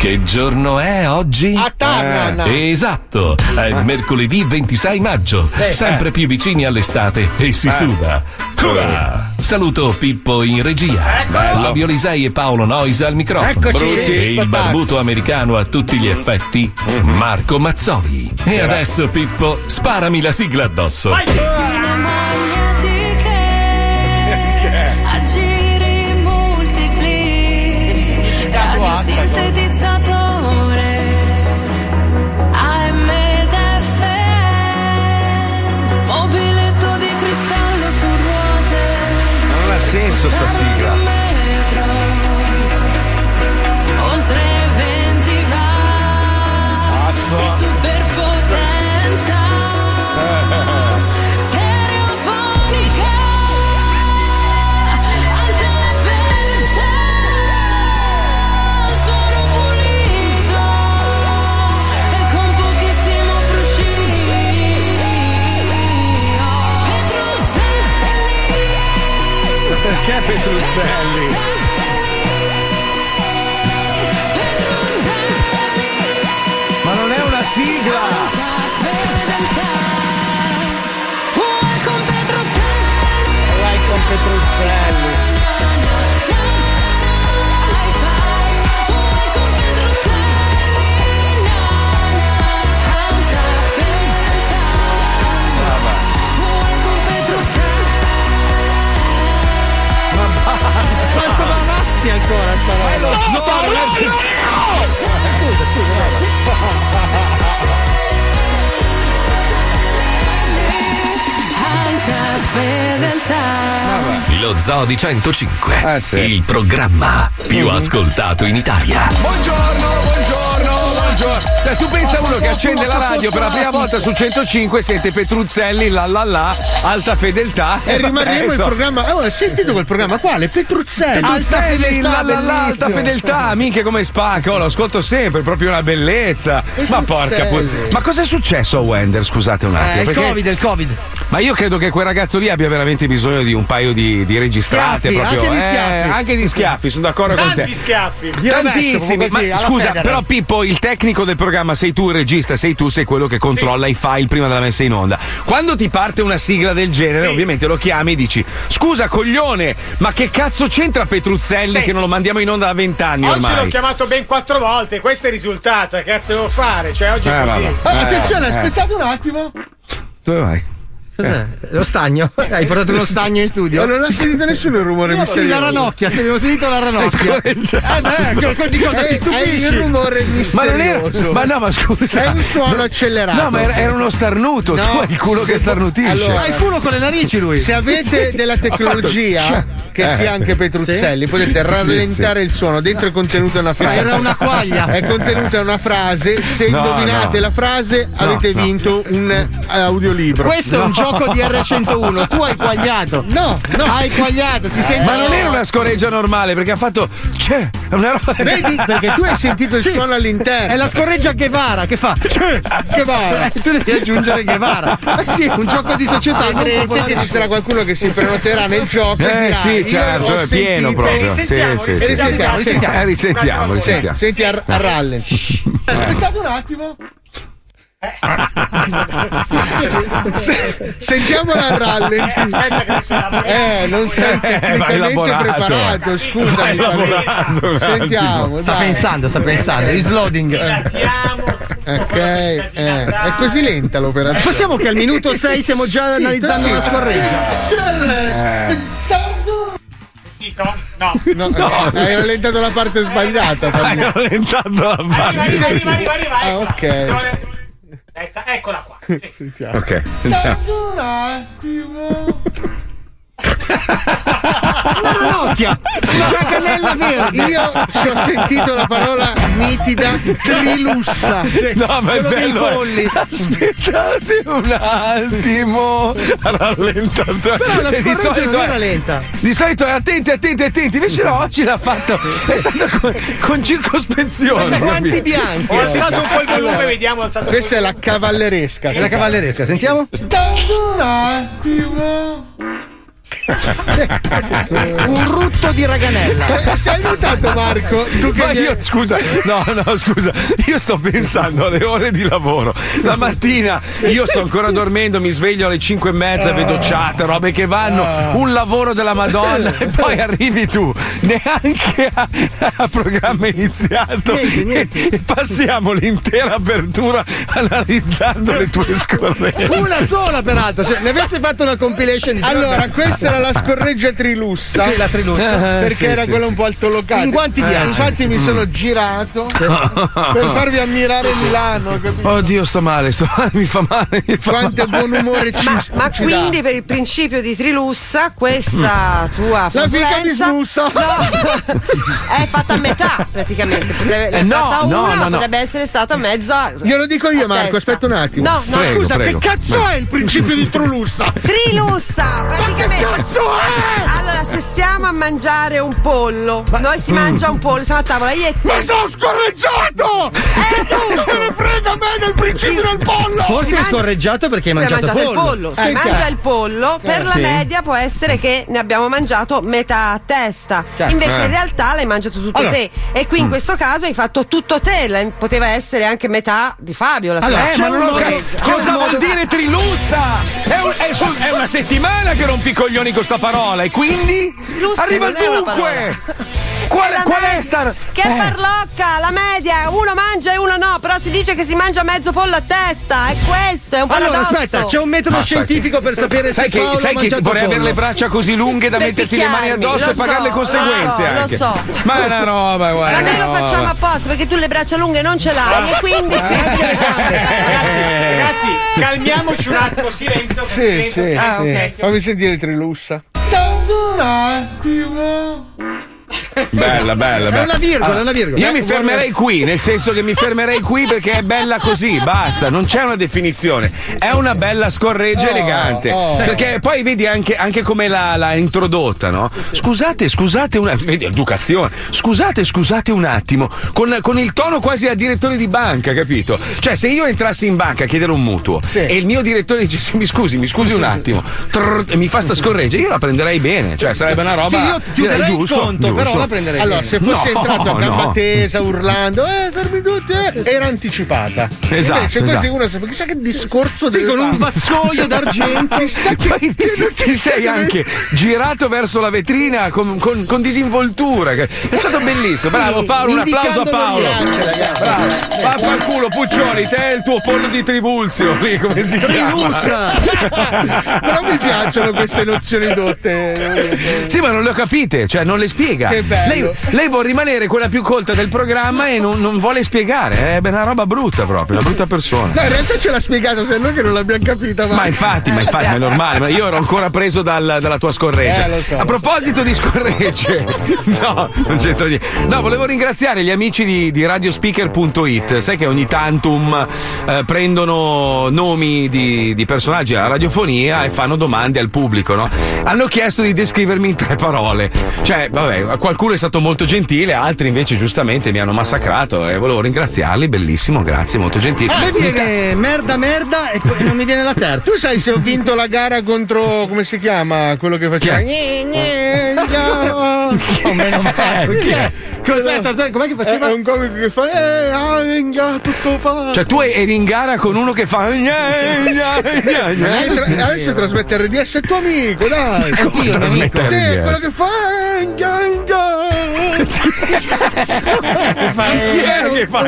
Che giorno è oggi? Attanana. Eh, esatto, è mercoledì 26 maggio, Eh, sempre più vicini all'estate e si Eh. suda. Ua. Saluto Pippo in regia, Fabio Lisei e Paolo Nois al microfono Eccoci. e il barbuto americano a tutti gli effetti, Marco Mazzoli. E adesso Pippo, sparami la sigla addosso. a Non ha senso sta sigla. Perché Petruzzelli? Ma non è una sigla! Vai con Petruzzelli. Quanto va avanti ancora sta roba? È lo zoo, non è per- Scusa, scusa, Alta fedeltà. Lo Zoo di 105, Eh, il programma più ascoltato in Italia. Buongiorno, buongiorno, buongiorno. Cioè, tu pensa a uno che accende la radio per la prima volta su 105 sente Petruzzelli, la la la, alta fedeltà. E rimarremo Vabbè, il programma. Oh, hai sentito quel programma quale? Petruzzelli. Petruzzelli, la la la, alta fedeltà, minchia come spacca, oh, lo ascolto sempre, proprio una bellezza. Ma porca pu- Ma cosa è successo a Wender? Scusate un attimo. Eh, il perché- Covid, il Covid. Ma io credo che quel ragazzo lì abbia veramente bisogno di un paio di, di registrate. Schiaffi, proprio. anche di Eh, schiaffi. anche di schiaffi, sono d'accordo con te. Tanti schiaffi. Tantissimi, così, ma scusa, Federer. però Pippo, il tecnico del programma sei tu, il regista, sei tu, sei quello che controlla i file prima della messa in onda. Quando ti parte una sigla del genere, ovviamente lo chiami e dici: Scusa, coglione, ma che cazzo c'entra Petruzzelli Sì. che non lo mandiamo in onda da vent'anni Oggi l'ho ormai? chiamato ben quattro volte, questo è il risultato, che cazzo devo fare? Cioè, oggi è Eh, così. vabbè. Ah, attenzione, Eh, eh. aspettate un attimo. Dove vai? Cos'è? Lo stagno? Hai portato uno stagno in studio? Ma non ha sentito nessuno il rumore Io sì, misterioso. la ranocchia, se avevo sentito la ranocchia. Eh beh, che- di cosa ti Eh, stupisci? il rumore Ma non era. misterioso. Ma no, ma scusa. È un suono accelerato. No, ma era, era uno starnuto. No, tu hai il culo che starnutisce. allora- Ha il culo con le narici lui. Se avete della tecnologia Cioè, che eh. sia anche Petruzzelli, Sì. potete rallentare sì. il suono. Dentro è contenuta una frase. Era una quaglia. È contenuta una frase. Se No, indovinate no. la frase, No, avete no. vinto un eh, audiolibro. Questo è un No. Gioco di R101. Tu hai quagliato. No, no. Hai quagliato. Si sente. Ma non era una scoreggia normale perché ha fatto. C'è, è una roba. Vedi? Perché tu hai sentito il Sì. suono all'interno. È la scorreggia Guevara che fa. Che va? Eh, tu devi aggiungere Guevara. Eh sì, un gioco di società. Vedrete che ci sarà qualcuno che si prenoterà nel gioco. e Eh dirà, sì, "Io certo, è pieno sentito-" proprio. Sì, Risentiamo, sì, risentiamo, sì. risentiamo, Eh, risentiamo, Sì, risentiamo. senti a, a rallenti. Aspettate un attimo. Sentiamola a rallenti. Aspetta che adesso la Eh, non sei Eh, vai tecnicamente preparato, scusami. Sentiamo, Sta dai. pensando, sta pensando. Is loading. Ok, eh, è così lenta l'operazione. Possiamo che al minuto 6 stiamo già Sì, analizzando sì. la scorreggia. No, No, hai rallentato la parte sbagliata. Hai rallentato la parte. arriva, arriva, arriva, arriva. Ah, eccola. ok. Aspetta, Eccola qua. Sentiamo. Ok, sentiamo. Un attimo. Una ranocchia! Una raganella verde! Io ci ho sentito la parola nitida trilussa. No, ma è Quello dei bello. eh. polli. Aspettate un attimo. Rallentatore. Però la Cioè, di scorreggia solito non è- era lenta. Di solito è attenti, attenti, attenti. Invece no, oggi l'ha fatto. È stato con, con circospezione. Capito? bianchi! Ho alzato un po' il volume, Allora, vediamo. Alzato Questa è la cavalleresca. È la cavalleresca, sentiamo? Un attimo. Un rutto di raganella. Eh, Se hai notato, Marco, tu che Ma io, scusa, no, no, scusa, io sto pensando alle ore di lavoro. La mattina io sto ancora dormendo, mi sveglio alle 5 e mezza, vedo chat, robe che vanno, un lavoro della Madonna, e poi arrivi tu, neanche a, a programma iniziato. Niente, niente. E, passiamo l'intera apertura analizzando le tue scorregge. Una sola, peraltro. Se ne avesse fatto una compilation di Allora, questa era la scorreggia trilussa. Sì, la trilussa. Perché sì, era sì, quella sì. un po' altolocata. In guanti bianchi. Infatti mi sono girato per farvi ammirare Milano. capito? Oddio, sto male, sto male, mi fa male. Mi fa Quanto buon umore ci, Ma, ma ci quindi per il principio di Trilussa questa tua La figa di Smussa. no, è fatta a metà praticamente potrebbe, Eh, no, fatta no, una, no, no. potrebbe essere stata mezza Glielo dico io, Marco, testa. aspetta un attimo. no no Prego, Scusa, prego. che cazzo è il principio di Trilussa? Trilussa praticamente cazzo è? allora se stiamo a mangiare un pollo noi si mangia un pollo siamo a tavola io e te Ma sto scorreggiato! che cazzo me ne frega a me del principio del pollo? Forse mangia- scorreggiato perché hai Si è mangiato, mangiato il pollo, si Senti, mangia eh. il pollo, per la sì. media può essere che ne abbiamo mangiato metà a testa. Invece Eh. in realtà l'hai mangiato tutto Allora. te. E qui in questo caso hai fatto tutto te, la- poteva essere anche metà di Fabio. La Allora. Eh, ma C'è non un modo- c'è Cosa vuol dire trilussa? È, un- è su- è una settimana che rompi i coglioni con sta parola e quindi Lussa arriva il è dunque. Qual, la qual è sta. Che Eh. farlocca, la media, uno mangia e uno no, però si dice che si mangia mezzo pollo a testa, è questo, è un Allora, paradosso. aspetta, c'è un metodo No, sai scientifico per sapere Sai se che, Paolo sai che vorrei avere le braccia così lunghe da Per metterti le mani addosso lo e pagare so, le conseguenze lo so, lo anche. so. Ma è una roba, guarda. Ma noi lo facciamo apposta perché tu le braccia lunghe non ce l'hai e quindi. Ragazzi, ragazzi, calmiamoci un attimo, silenzio. Sì, silenzio, sì, silenzio, sì. Fammi sentire Trilussa. Un attimo. Bella, bella, È bella. una virgola, è una virgola. Io mi fermerei qui, nel senso che mi fermerei qui perché è bella così, basta, non c'è una definizione. È una bella scorreggia Oh, elegante. oh. Perché poi vedi anche, anche come l'ha, l'ha introdotta, no? Scusate, scusate una. Vedi, educazione. Scusate, scusate un attimo. Con, con il tono quasi a direttore di banca, capito? Cioè, se io entrassi in banca a chiedere un mutuo Sì. e il mio direttore dice: Mi scusi, mi scusi un attimo, trrr, e mi fa sta scorreggia, io la prenderei bene. Cioè, sarebbe una roba. Sì, io direi giusto, conto, però la prenderei Allora, se fossi No, entrato a gamba no. tesa urlando, eh, fermi tutti, eh, era anticipata. Esatto, Invece così esatto. uno sa, chissà che discorso Sì, con un fare. vassoio d'argento. Chissà che Poi ti sei anche girato verso la vetrina con, con- con disinvoltura. che- È stato bellissimo. Bravo Paolo, un applauso a Paolo. Bravo. Va al culo, Puccioli, te e il tuo pollo di tribulzio. Lì, come si chiama? Però mi piacciono queste nozioni dotte. Sì, ma non le ho capite, cioè non le spiega. Bello. Lei, lei vuole rimanere quella più colta del programma e non, non vuole spiegare. È una roba brutta proprio, una brutta persona. No, in realtà ce l'ha spiegato, se noi che non l'abbiamo capita. Ma infatti, ma infatti, ma è normale, ma io ero ancora preso dal- dalla tua scorreggia. Eh, lo so, A proposito di scorregge, no, non c'entra niente. No, volevo ringraziare gli amici di, di radiospeaker.it. Sai che ogni tantum eh, prendono nomi di, di personaggi alla radiofonia e fanno domande al pubblico, no? Hanno chiesto di descrivermi in tre parole. Cioè, vabbè, qualcuno è stato molto gentile, altri invece giustamente mi hanno massacrato e volevo ringraziarli, bellissimo, grazie, molto gentile. A me viene merda merda e poi non mi viene la terza. Tu sai se ho vinto la gara contro come si chiama quello che faceva? Chi Gne, gne, gne. Oh, meno male, chi è? Aspetta, aspetta, com'è che È faceva? un comico che fa eh, ah, venga, tutto fa. Cioè, tu eri in gara con uno che fa. Eh, adesso trasmette RDS è tuo amico, dai. Anch'io, un trasmette. Sì, quello che fa eh. Chi è che fa?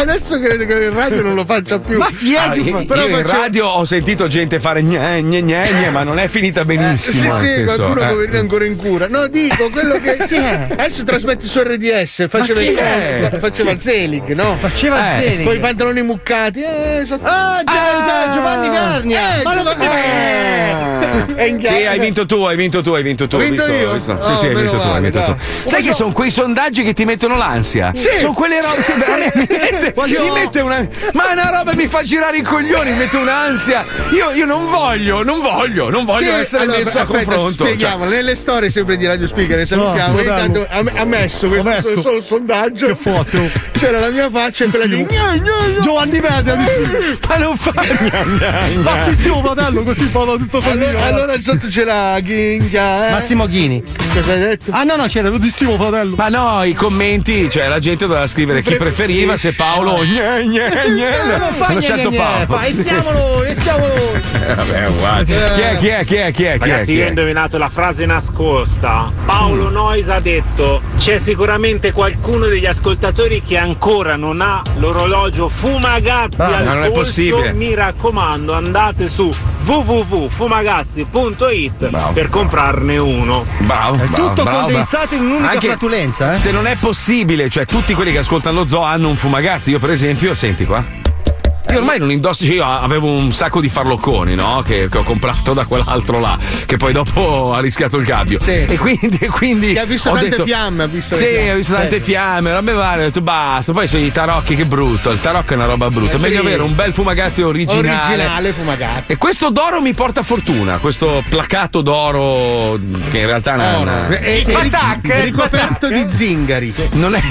Adesso credo che il radio non lo faccia più. Ma chi è Ah, che fa? Però io in radio ho sentito gente fare gna gna gna, ma non è finita Sì, benissimo. sì, senso, qualcuno eh. poverino è ancora in cura. No, dico quello che. Adesso trasmette su RDS. Faceva, il, faceva il Zelig, no? Faceva Eh, Zelig. Con i pantaloni muccati. Eh, so- Ah, Gio- Ah! Giovanni Vernia. Eh, Giovanni- faceva- È in Sì, hai vinto tu, hai vinto tu, hai vinto tu. Ho vinto visto- io? visto- Oh, Sì, sì, hai vinto tu, hai male, vinto tu. Sai che sono quei sondaggi che ti mettono l'ansia? Sì. Sono quelle robe. Sì, veramente, mi mette, una. Ma è una roba mi fa girare i coglioni, mi mette un'ansia. Io, io non voglio, non voglio, non voglio Sì, essere allora, messo a aspetta, confronto. Spieghiamo, nelle storie sempre di Radio Speaker, salutiamo. No, ogni fratello. tanto ha, messo questo messo. solo, solo sondaggio. Che foto. C'era la mia faccia e quella di. Gna, gna, gna. Giovanni. Cioè, ma non fa. Ma ci stiamo fratello così parla tutto così. Allora, allora sotto c'era Ghingha. Eh? Massimo Ghini. Cosa hai detto? Ah no, no, c'era l'udissimo fratello. Ma no, i commenti, cioè la gente doveva scrivere chi preferiva, se Paolo. Gne, gne, gne. Hanno scelto Paolo. E siamo noi, e siamo noi. Eh, vabbè, uguale. Chi è, chi è, chi è, chi è? Chi è, Ragazzi, chi io ho è? indovinato la frase nascosta. Paolo Nois ha detto: C'è sicuramente qualcuno degli ascoltatori che ancora non ha l'orologio Fumagazzi Bravo, al ma non è possibile. Mi raccomando, andate su www.fumagazzi.it Bravo, per comprarne uno. Bravo, bravo, Tutto bravo, condensato in un'unica Anche flatulenza, eh? Se non è possibile, cioè tutti quelli che ascoltano lo zoo hanno un fumagazzi. Io, per esempio, senti qua. Io ormai non indosso, cioè io avevo un sacco di farlocconi, no? Che, che ho comprato da quell'altro là, che poi dopo ha rischiato il gabbio. Sì. E quindi, e quindi Che ha visto tante detto- fiamme, ha visto Sì, ho visto tante fiamme, robe varie, ho detto basta. Poi sono i tarocchi, che brutto. Il tarocco è una roba brutta. Eh, Meglio sì. avere un bel fumagazzi originale. Originale Fumagazzi. E questo d'oro mi porta fortuna, questo placato d'oro che in realtà non è una- E, e patac, ric- il ricoperto di zingari. non è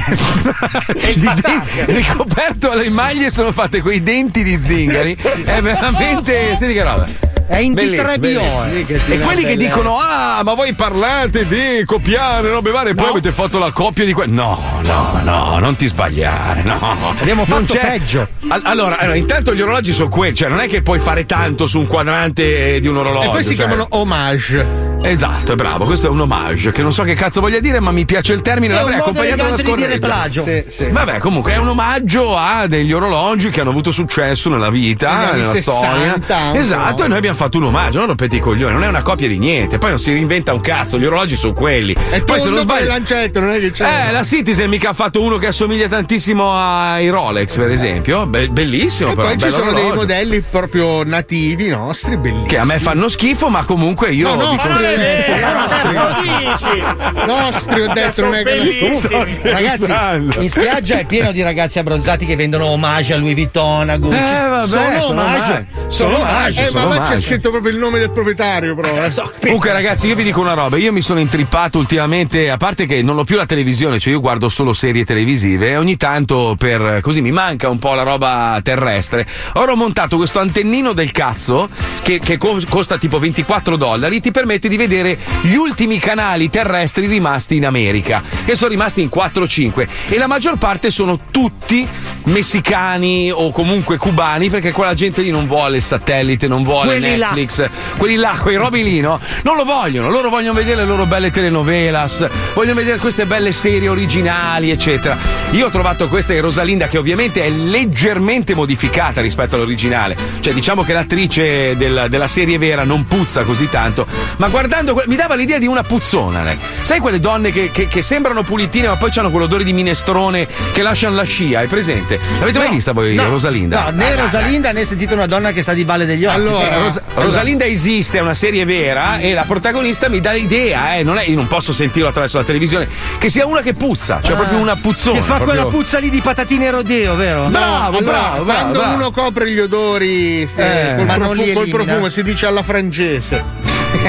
di denti- ricoperto le maglie sono fatte coi denti di zingari. È veramente senti che roba È in Bellissimo, D3BO. bellissimo. eh. e quelli che dicono ah ma voi parlate di copiare robe varie e poi No. avete fatto la coppia di que no no no non ti sbagliare no Abbiamo fatto c'è- peggio. Al- allora, allora, intanto gli orologi sono quelli cioè non è che puoi fare tanto su un quadrante di un orologio E poi si cioè- chiamano homage. Esatto, è bravo, questo è un omaggio che non so che cazzo voglia dire, ma mi piace il termine, È un l'avrei accompagnato da elegante di dire scorreggia. plagio. Sì, sì. Vabbè, comunque è un omaggio a degli orologi che hanno avuto successo nella vita, nella 60, storia. Esatto, no? e noi abbiamo fatto un omaggio, non rompete i coglioni, non è una copia di niente, poi non si reinventa un cazzo, gli orologi sono quelli. E poi se non sbaglio. lancette, non è che c'è. Eh, la Citizen mica ha fatto uno che assomiglia tantissimo ai Rolex, per esempio. Be- bellissimo, e però. poi ci sono dei orologio. modelli proprio nativi nostri, bellissimi. Che a me fanno schifo, ma comunque io. No, nostri, consiglio- Cazzo dici? nostri, ho detto, non è che. Ragazzi, in spiaggia è pieno di ragazzi abbronzati che vendono omage a Louis Vuitton, a Gucci. Eh, vabbè, sono, omage. Sono omage. Eh, ma c'è. Scritto proprio il nome del proprietario, però. eh. Comunque, ragazzi, io vi dico una roba. Io mi sono intrippato ultimamente, a parte che non ho più la televisione, cioè io guardo solo serie televisive e ogni tanto per così mi manca un po' la roba terrestre. Ora ho montato questo antennino del cazzo che, che co- costa tipo 24 dollari, ti permette di vedere gli ultimi canali terrestri rimasti in America, che sono rimasti in 4-5 e la maggior parte sono tutti messicani o comunque cubani perché quella gente lì non vuole il satellite, non vuole Quelli là. Netflix, quelli là, quei robi lì, no? Non lo vogliono, loro vogliono vedere le loro belle telenovelas, vogliono vedere queste belle serie originali, eccetera. Io ho trovato questa di Rosalinda che ovviamente è leggermente modificata rispetto all'originale, cioè diciamo che l'attrice del- della serie vera non puzza così tanto, ma guardando que- mi dava l'idea di una puzzona, lei. Sai quelle donne che, che- che sembrano pulitine ma poi hanno quell'odore di minestrone che lasciano la scia, hai presente? L'avete mai vista voi Rosalinda? No, né Rosalinda né sentito una donna che sta di Valle degli Occhi. Allora, Però- Ros- Rosalinda esiste, è una serie vera e la protagonista mi dà l'idea, eh, non è, io non posso sentirlo attraverso la televisione, che sia una che puzza, cioè proprio una puzzona. Che fa proprio- quella puzza lì di patatine rodeo, vero? Bravo, Allora, bravo, bravo, quando bravo. uno copre gli odori eh, Eh, col, ma non profu- li col profumo si dice alla francese,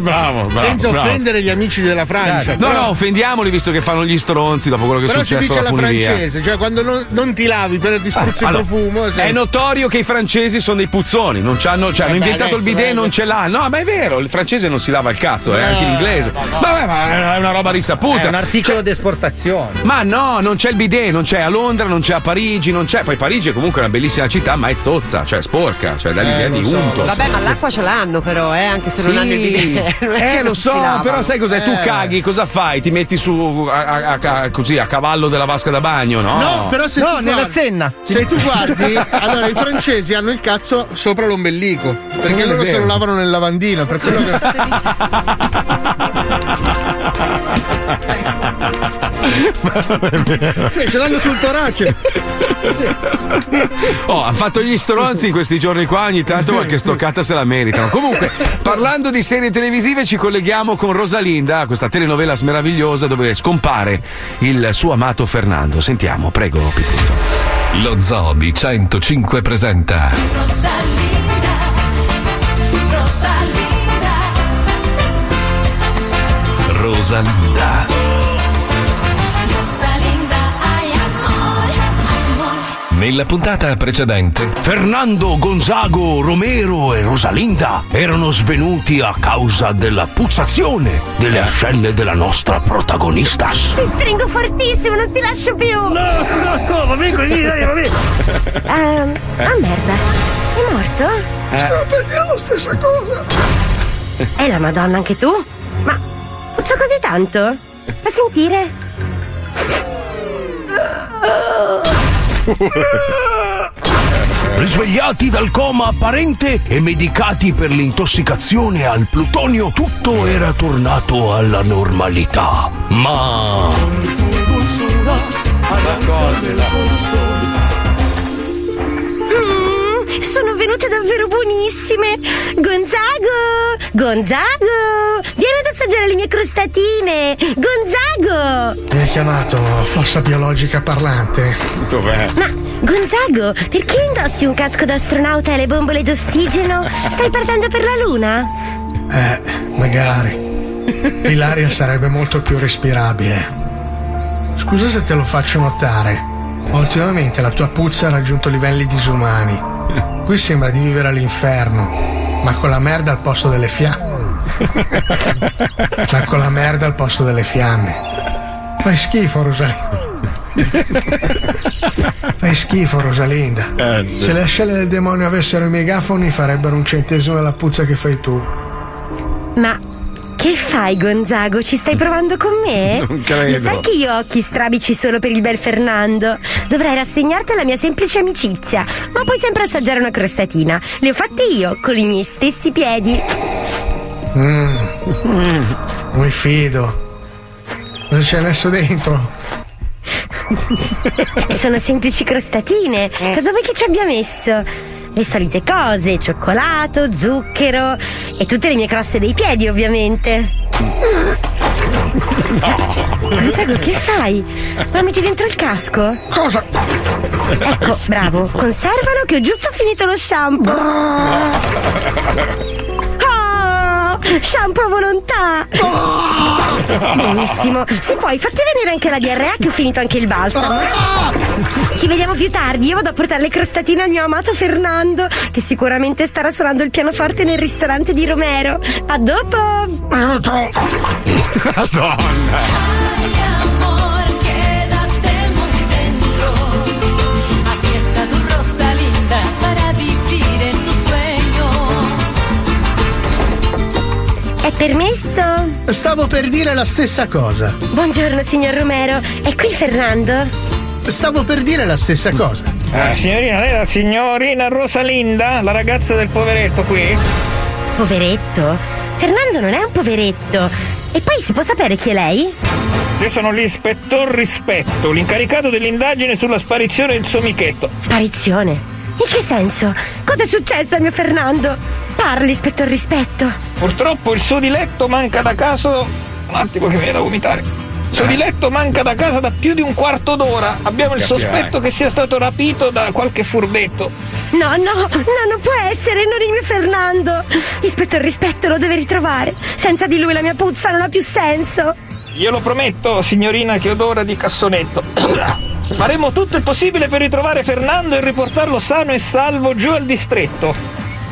bravo, bravo, senza bravo. offendere gli amici della Francia. No, però, no, offendiamoli visto che fanno gli stronzi dopo quello che è però si successo dice alla funivia. francese, cioè quando non, non ti lavi per ti spruzzi Allora, il profumo. se- È notorio che i francesi sono dei puzzoni, non c'hanno, cioè, hanno Eh beh, inventato il bidet, eh, non ce l'hanno. No, ma è vero, il francese non si lava il cazzo, è No, anche l'inglese. Vabbè, ma è una roba risaputa. È un articolo d'esportazione. Ma no, non c'è il bidet, non c'è a Londra, non c'è a Parigi, non c'è. Poi Parigi è comunque una bellissima città, ma è zozza, cioè sporca, cioè dà l'idea lo di so, unto. Vabbè, ma l'acqua ce l'hanno però, eh, anche se non Sì. hanno il bidet. Non è che Eh, non lo so, però sai cos'è? Tu Eh. caghi, cosa fai? Ti metti su a, a- a- così a cavallo della vasca da bagno, no? No, però se No, tu nella guardi- senna. Se tu guardi, allora i francesi hanno il cazzo sopra l'ombelico. Perché Non loro se lo lavano nel lavandino. Per quello che... Sì, ce l'hanno sul torace. Oh, hanno fatto gli stronzi in questi giorni qua, ogni tanto qualche stoccata se la meritano. Comunque, parlando di serie televisive, ci colleghiamo con Rosalinda, questa telenovela meravigliosa dove scompare il suo amato Fernando. Sentiamo, prego, Pituzzo. Lo Zoo di 105 presenta Rosalinda, Rosalinda, Rosalinda. Nella puntata precedente, Fernando, Gonzago, Romero e Rosalinda erano svenuti a causa della puzzazione delle ascelle della nostra protagonista. Ti stringo fortissimo, non ti lascio più. No, no, va bene così, dai, va bene. Ehm, ah merda. È morto? Stavo per dire la stessa cosa. E la madonna anche tu? Ma puzza così tanto? Fa sentire? Risvegliati dal coma apparente e medicati per l'intossicazione al plutonio, tutto era tornato alla normalità. Ma venute davvero buonissime. Gonzago! Gonzago! Vieni ad assaggiare le mie crostatine! Gonzago! Mi ha chiamato fossa biologica parlante. Dov'è? Ma Gonzago, perché indossi un casco d'astronauta e le bombole d'ossigeno? Stai partendo per la luna? Eh, magari. L'aria sarebbe molto più respirabile. Scusa se te lo faccio notare. ma Ultimamente la tua puzza ha raggiunto livelli disumani. Qui sembra di vivere all'inferno, ma con la merda al posto delle fiamme. ma con la merda al posto delle fiamme. Fai schifo, Rosalinda. Fai schifo, Rosalinda. Se le ascelle del demonio avessero i megafoni, farebbero un centesimo della puzza che fai tu. Ma che fai, Gonzago? Ci stai provando con me? Non credo. Lo sai che io ho occhi strabici solo per il bel Fernando? Dovrei rassegnarti alla mia semplice amicizia, ma puoi sempre assaggiare una crostatina. Le ho fatte io, con i miei stessi piedi. Mm. Non mi fido. Cosa ci hai messo dentro? Sono semplici crostatine. Cosa vuoi che ci abbia messo? Le solite cose, cioccolato, zucchero e tutte le mie croste dei piedi, ovviamente. Gonzago, che fai? La metti dentro il casco? Cosa? Ecco, bravo, conservalo che ho giusto finito lo shampoo. Oh, shampoo a volontà. Benissimo. Se puoi, fatti venire anche la diarrea che ho finito anche il balsamo. Ci vediamo più tardi. Io vado a portare le crostatine al mio amato Fernando, che sicuramente starà suonando il pianoforte nel ristorante di Romero. A dopo! Madonna! È permesso? Stavo per dire la stessa cosa. Buongiorno, signor Romero. È qui Fernando? Stavo per dire la stessa cosa. Ah, signorina, lei è la signorina Rosalinda, la ragazza del poveretto qui? Poveretto? Fernando non è un poveretto. E poi si può sapere chi è lei? Io sono l'ispettor Rispetto, l'incaricato dell'indagine sulla sparizione del suo amichetto. Sparizione? In che senso? Cosa è successo al mio Fernando? Parli, ispettor rispetto. Purtroppo il suo diletto manca da caso. Un attimo che mi viene da vomitare. Il suo diletto manca da casa da più di un quarto d'ora. Abbiamo il sospetto che sia stato rapito da qualche furbetto. No, no, no, non può essere, non il mio Fernando. Ispettor rispetto lo deve ritrovare. Senza di lui la mia puzza non ha più senso. Glielo prometto, signorina che odora di cassonetto. Faremo tutto il possibile per ritrovare Fernando e riportarlo sano e salvo giù al distretto.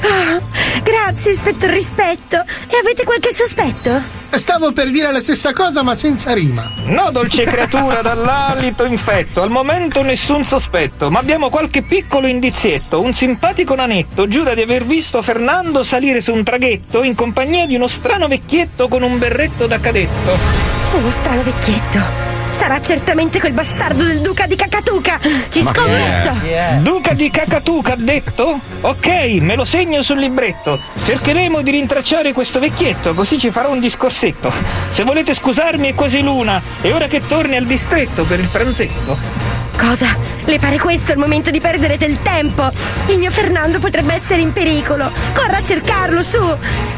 Ah, grazie, ispettor rispetto. E avete qualche sospetto? Stavo per dire la stessa cosa, ma senza rima. No, dolce creatura, dall'alito infetto. Al momento nessun sospetto, ma abbiamo qualche piccolo indizietto. Un simpatico nanetto giura di aver visto Fernando salire su un traghetto in compagnia di uno strano vecchietto con un berretto da cadetto. Uno strano vecchietto. Sarà certamente quel bastardo del duca di Cacatuca. Ci Ma chi scommetto. Duca di Cacatuca ha detto? Ok, me lo segno sul libretto. Cercheremo di rintracciare questo vecchietto, così ci farò un discorsetto. Se volete scusarmi è quasi l'una, è ora che torni al distretto per il pranzetto. Cosa? Le pare questo il momento di perdere del tempo? Il mio Fernando potrebbe essere in pericolo. Corra a cercarlo, su!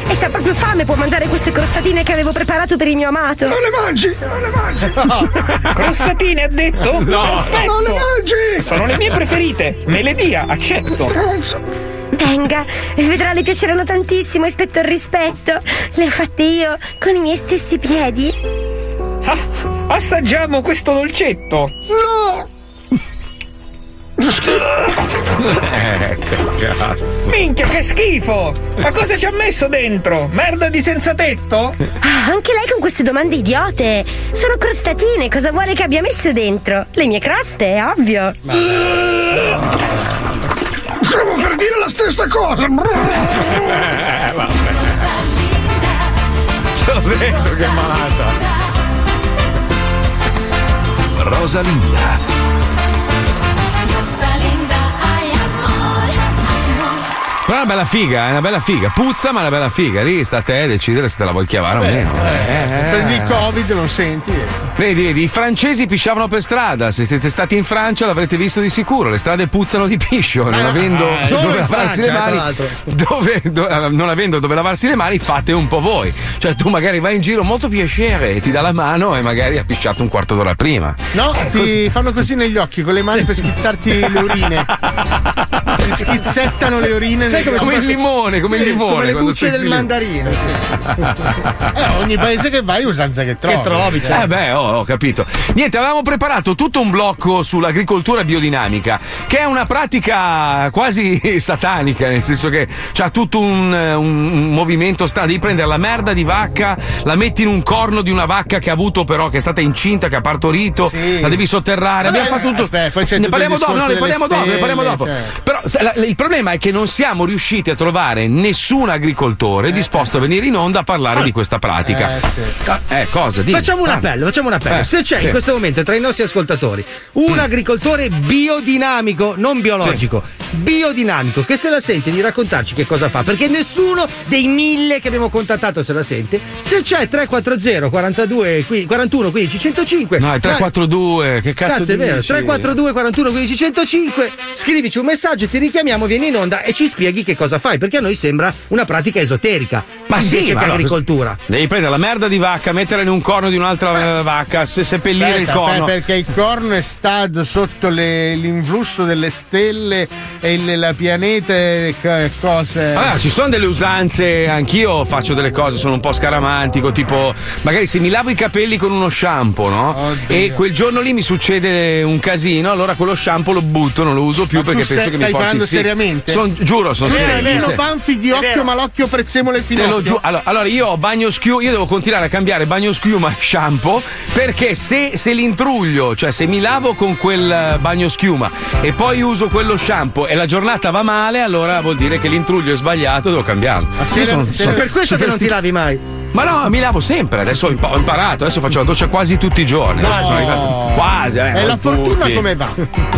E se ha proprio fame può mangiare queste crostatine che avevo preparato per il mio amato. Non le mangi! Non le mangi! Crostatine ha detto? No, Perfetto. non le mangi! Sono le mie preferite. Me le dia, accetto. Tenga, vedrà le piaceranno tantissimo, rispetto al rispetto. Le ho fatte io con i miei stessi piedi. Ah, assaggiamo questo dolcetto. No! Eh, che cazzo. Minchia, che schifo! Ma cosa ci ha messo dentro? Merda di senza tetto? Ah, anche lei con queste domande idiote. Sono crostatine, cosa vuole che abbia messo dentro? Le mie croste, è ovvio. Stavo per dire la stessa cosa! Eh, vabbè. L'ho detto che è malata. Rosalinda, Però è una bella figa, è una bella figa. Puzza, ma è una bella figa. Lì sta a te a decidere se te la vuoi chiavare o meno. Eh, eh. Prendi il covid, non senti. Vedi, vedi, i francesi pisciavano per strada. Se siete stati in Francia l'avrete visto di sicuro. Le strade puzzano di piscio. Non Ah, avendo ah, dove lavarsi Francia, le mani, dove, do- eh, non avendo dove lavarsi le mani, fate un po' voi. Cioè, tu magari vai in giro molto piacere e ti dà la mano e magari ha pisciato un quarto d'ora prima. No, Eh, ti così. fanno così negli occhi con le mani per schizzarti le urine. Ti schizzettano le urine. Sai come occhi. il limone, come il limone. Come le bucce del mandarino. sì. Eh, ogni paese che vai usanza che trovi. Che trovi, cioè. Eh beh, ho, ho capito. Niente, avevamo preparato tutto un blocco sull'agricoltura biodinamica, che è una pratica quasi satanica, nel senso che c'ha tutto un, un- un movimento strano. Devi prendere la merda di vacca, la metti in un corno di una vacca che ha avuto però, che è stata incinta, che ha partorito, Sì. la devi sotterrare. Abbiamo Eh, fatto tutto. aspetta, poi c'è ne tutto parliamo dopo, no, ne parliamo dopo, ne parliamo dopo. certo. Però se- la- il problema è che non siamo riusciti a trovare nessun agricoltore disposto a venire in onda a parlare di questa pratica. Eh, sì. Ah, Eh, cosa? Dimmi. Facciamo un appello, facciamo un appello. Eh, Se c'è sì. in questo momento tra i nostri ascoltatori un agricoltore biodinamico, non biologico, biodinamico, che se la sente di raccontarci che cosa fa, perché nessuno dei mille che abbiamo contattato se la sente. Se c'è 340 42 qui- 41 15 105. No, è 342, che cazzo, Cazzo, è vero, dici? 342 41 15 105. Scrivici un messaggio, ti richiamiamo, vieni in onda e ci spieghi che cosa fai, perché a noi sembra una pratica esoterica. Ma sì, che ma no, agricoltura. Devi prendere la merda di vacca, metterla in un corno di un'altra eh, vacca, se seppellire Aspetta, il corno. perché il corno è stato sotto le- l'influsso delle stelle e il- la pianeta e co- cose. Allora, ci sono delle usanze, anch'io faccio delle cose, sono un po' scaramantico, tipo magari se mi lavo i capelli con uno shampoo, no? E quel giorno lì mi succede un casino, allora quello shampoo lo butto, non lo uso più Ma perché penso che mi stai porti parlando sfiga. seriamente? Son- giuro, sono Sì. banfi di occhio, vero. ma l'occhio prezzemolo e Te finocchio. lo giuro. Allora, allora io ho bagno schiuma, io devo continuare a cambiare bagno schiuma e shampoo perché se, se l'intruglio, cioè se mi lavo con quel eh, bagno schiuma e poi uso quello shampoo e la giornata va male, allora vuol dire che l'intruglio è sbagliato, devo cambiarlo. sì, Io sono- sono- per questo che non ti lavi mai. Ma no, mi lavo sempre, adesso ho impa- ho imparato, adesso faccio la doccia quasi tutti i giorni. No. Quasi, eh, E la fortuna tutti. come va?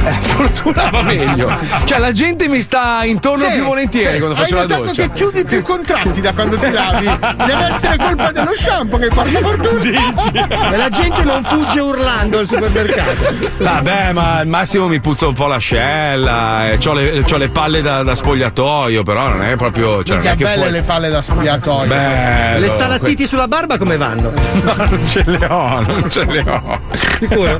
La fortuna va meglio. Cioè la gente mi sta intorno Sì, più volentieri sì. quando Hai faccio la notato doccia. che chiudi più contratti da quando ti lavi? Deve essere colpa dello shampoo che porta fortuna. E la gente non fugge urlando al supermercato. Vabbè, ma al massimo mi puzza un po' l'ascella, e c'ho le, le palle da, da spogliatoio, però non è proprio. Cioè, non è che belle fuori- le palle da spogliatoio. Bello, Le stalattiti sulla barba come vanno? No, non ce le ho, non ce le ho. Sicuro?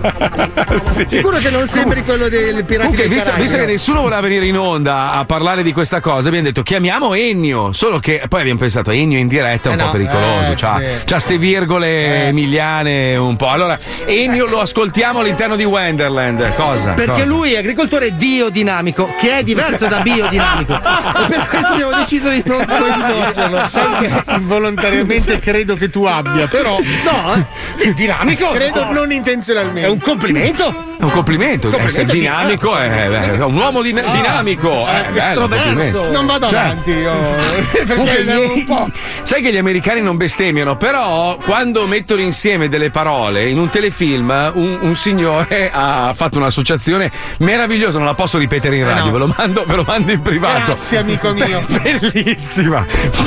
Sì. Sicuro che non sembri quello del Comunque, dei visto, visto che no? nessuno voleva venire in onda a parlare di questa cosa, abbiamo detto chiamiamo Ennio. Solo che poi abbiamo pensato Ennio in diretta è un Eh po' no, pericoloso. eh, c'ha, sì. c'ha ste virgole emiliane un po'. Allora, Ennio lo ascoltiamo all'interno di Wonderland. Cosa? Perché Cosa? lui è agricoltore biodinamico, che è diverso da biodinamico. e per questo abbiamo deciso di non coinvolgerlo. Sai che involontariamente credo che tu abbia, però No, eh? È dinamico. credo non È intenzionalmente. un complimento. È un complimento, Complimento essere dinamico diverso. è, è un uomo din- Ah, dinamico. eh, è bello, estroverso. complimento. Non vado Cioè, avanti io. Perché po'. Sai che gli americani non bestemmiano, però quando mettono insieme delle parole in un telefilm, un, un signore ha fatto un'associazione meravigliosa, non la posso ripetere in radio, no. ve, lo mando, ve lo mando in privato. Grazie, amico mio. Bellissima,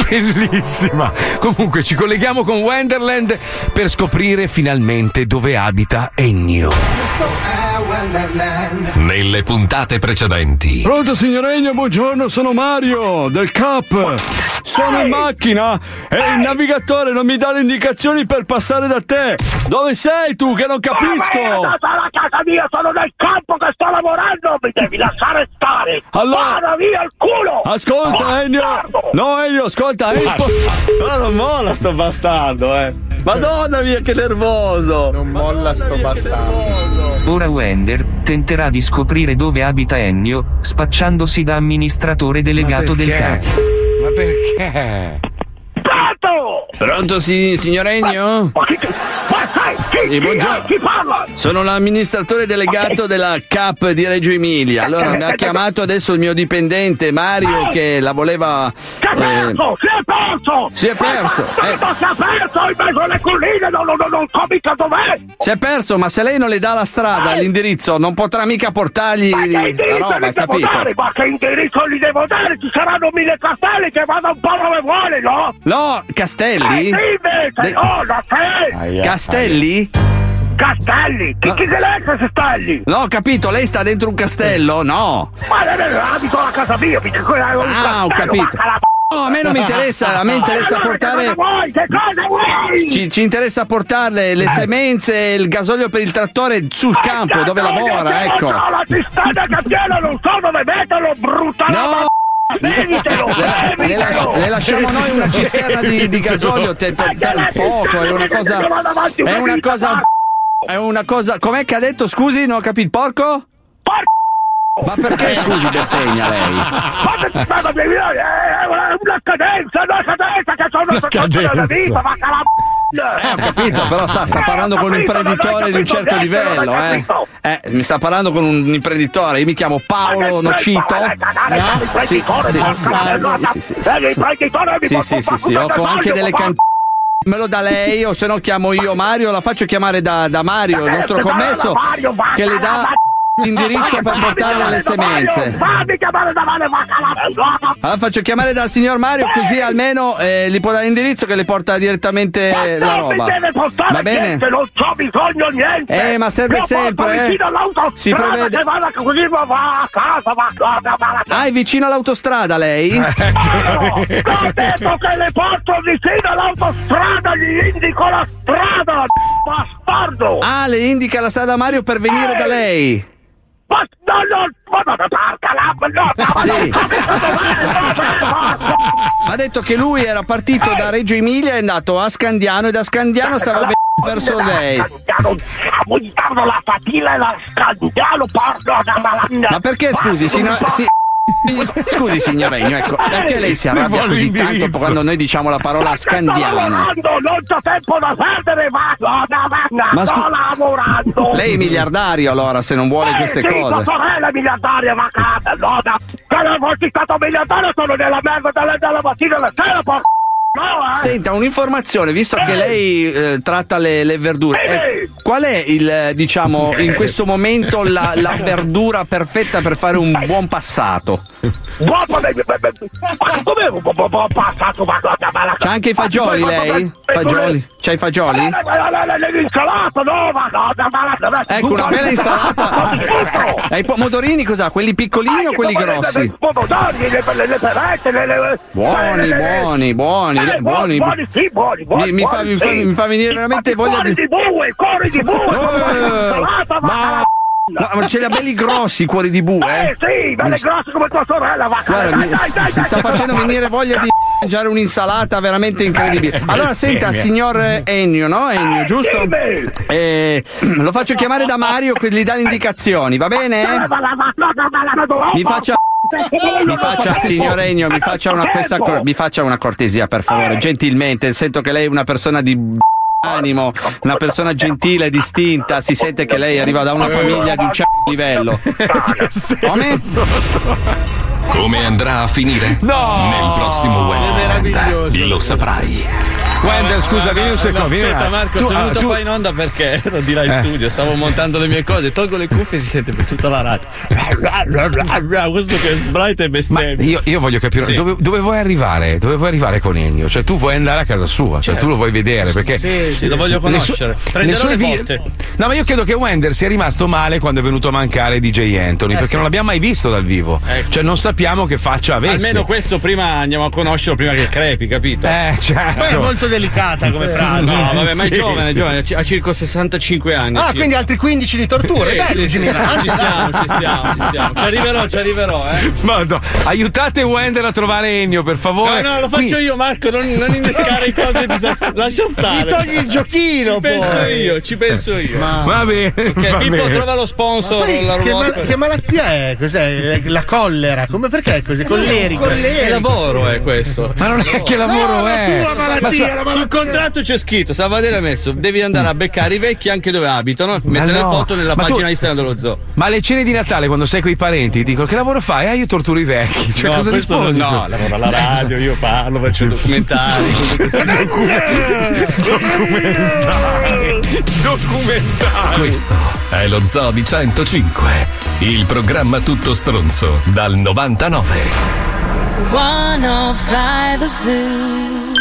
bellissima. Comunque ci colleghiamo con Wonderland per scoprire finalmente dove abita Ennio. Nelle puntate precedenti. Pronto signor Egno, buongiorno, sono Mario del CAP. Sono in macchina e il navigatore non mi dà le indicazioni per passare da te. Dove sei tu che non capisco? alla casa mia, sono nel campo che sto lavorando, mi devi lasciare stare. Allora- Vada via il culo! Ascolta Ennio. No Ennio, ascolta, è impo- Ma non molla sto bastardo, eh. Madonna mia, che nervoso! Non molla sto bastardo. Ora Wender tenterà di scoprire dove abita Ennio, spacciandosi da amministratore delegato del CAP. Ma perché? Pronto, sì, signor Ennio? Sì, buongiorno. Chi parla? Sono l'amministratore delegato della CAP di Reggio Emilia. Allora, mi ha chiamato adesso il mio dipendente Mario che la voleva. Si è eh, perso! Si è perso! Si è perso, eh. Ma si è perso in mezzo alle colline, non, non, non so mica dov'è! si è perso, ma se lei non le dà la strada, l'indirizzo, non potrà mica portargli Ma la roba, capito? dare? Ma che indirizzo gli devo dare? Ci saranno mille castelli che vanno un po' dove vuole, no? No, Castelli? Eh, sì, invece, De- no, da te! Castelli? Castelli! Chi, chi se l'è Castelli? No, ho capito, lei sta dentro un castello? No. Ma eh, eh, abito alla casa mia, mica quella è un Ah, ho castello, capito. No, a me non mi interessa, a me interessa Allora, portare. Che cosa vuoi? Che cosa vuoi? Ci, ci interessa portarle le semenze e il gasolio per il trattore sul campo dove lavora, ecco. No, la cisterna che piena, non so dove metterlo, brutta No! Bevitelo, Le, le lasci- le lasciamo noi una cisterna di, di gasolio, te, te- poco, è una cosa. È una cosa. È una cosa. Com'è che ha detto? Scusi, non ho capito, porco? Ma perché scusi bestegna lei? Ma ma- ma- è una cadenza, una cadenza che sono la vita, vacca la Eh, ho capito, però sta, sta parlando con un imprenditore di un certo livello, eh. Eh, mi sta parlando con un imprenditore, io mi chiamo Paolo Nocito. Sì, sì, sì, sì, sì, sì. Sì, sì, sì, sì, ho anche delle can... Me lo dà lei o se no chiamo io Mario, la faccio chiamare da, da Mario, il nostro commesso, che le dà l'indirizzo per portarle le semenze. Fammi chiamare da la Allora faccio chiamare dal signor Mario così almeno eh, gli può dare l'indirizzo che le porta direttamente la non mi roba. Va bene? niente, non c'ho bisogno niente. Eh, ma serve Io sempre, eh. Si prevede- così va casa, va va Ah, è vicino all'autostrada lei? Ho detto che le porto vicino all'autostrada, gli indico la strada, bastardo! Ah, le indica la strada Mario per venire da lei. No, no, no. No, Sì. Ha detto che lui era partito da Reggio Emilia e è andato a Scandiano e da Scandiano stava verso lei. E! Ma perché scusi, sino- si- scusi signor Regno, ecco, perché lei si arrabbia così tanto quando noi diciamo la parola Scandiano? lavorando, non c'ho tempo da perdere, va, no, no, no, Ma sto lavorando! Lei è miliardario allora se non vuole queste cose. Tua sorella è miliardaria, ma cazzo, no. Se non fossi stato miliardario sono nella merda dalla mattina alla sera, porca... Senta, un'informazione, visto che lei eh, tratta le, le verdure, eh, qual è il, eh, diciamo, in questo momento la, la verdura perfetta per fare un buon passato? Buon passato, C'ha anche i fagioli lei? Fagioli? C'ha i fagioli? L'insalata, no, ma no. Ecco, una bella insalata. E i pomodorini cos'ha? Quelli piccolini o quelli grossi? Pomodori, le, le, le perette, le. Buoni, buoni, buoni, Eh, le- buoni. buoni, sì, buoni, buoni. Mi- fa- buoni, venire veramente voglia cuori di- di bue, cuori di bue, ma- Ma, ma ce li ha belli grossi i cuori di bue, Eh eh? sì, belle grosse come tua sorella, va. Guarda, dai, mi, dai, dai, mi sta facendo venire voglia di mangiare un'insalata veramente incredibile. Allora, senta, signor eh, Ennio, no? Ennio, giusto? Eh, lo faccio chiamare da Mario che gli dà le indicazioni, va bene? Mi faccia. Mi faccia, signor Ennio, mi faccia una, questa mi faccia una cortesia, per favore, gentilmente. Sento che lei è una persona di. animo, una persona gentile e distinta, si sente che lei arriva da una famiglia di un certo livello. Come? Come andrà a finire? No! Nel prossimo weekend lo saprai. Wender, scusa, vieni un secondo. un Aspetta. Marco, Tu- sono ah, venuto tu- qua in onda perché ero di là in Eh. studio, stavo montando le mie cose, tolgo le cuffie e si sente per tutta la radio. Questo che sbraita e bestemmia. io, io voglio capire Sì. dove, dove vuoi arrivare? Dove vuoi arrivare con Ennio? Cioè, tu vuoi andare a casa sua, cioè Certo. tu lo vuoi vedere perché. Sì, sì, lo voglio conoscere. sue- Prenderò le vi- botte. No, ma io credo che Wender sia rimasto male quando è venuto a mancare DJ Anthony, Eh, perché sì. non l'abbiamo mai visto dal vivo. Cioè, non sappiamo che faccia avesse. Almeno questo prima andiamo a conoscerlo prima che crepi, capito? Eh, certo. Poi è molto delicata come frase. No, vabbè, ma è giovane, è giovane, ha circa 65 anni. Ah, circa. quindi altri 15 di torture. Sì, Beh, ci stiamo, ci stiamo, ci stiamo. Ci arriverò, ci arriverò, eh. Madò, aiutate Wender a trovare Ennio, per favore. No, no, lo faccio io, Marco. Non, non innescare cose disast- Lascia stare. Mi togli il giochino, Ci penso poi. io, ci penso io. Ma- Va bene. Ok, va Pippo, bene. trova lo Ma sponsor. poi la che, mal- che malattia è? Cos'è? La collera? Come perché è così? Collerico. È lavoro, è questo. Ma non è che lavoro No, la è. tua malattia, Ma la Sul contratto c'è scritto, Salvadere ha messo, devi andare a beccare i vecchi anche dove abitano, mettere no. le foto nella Ma tu- pagina Instagram dello zoo. Ma alle cene di Natale, quando sei con i parenti, ti dicono che lavoro fai? Ah, io torturo i vecchi. Cioè, no, cosa rispondi? no, tu? lavoro alla radio, io parlo, faccio documentari. Documentari. Documentari. Questo è lo Zoo di 105, il programma tutto stronzo dal 99. 105 Zoo.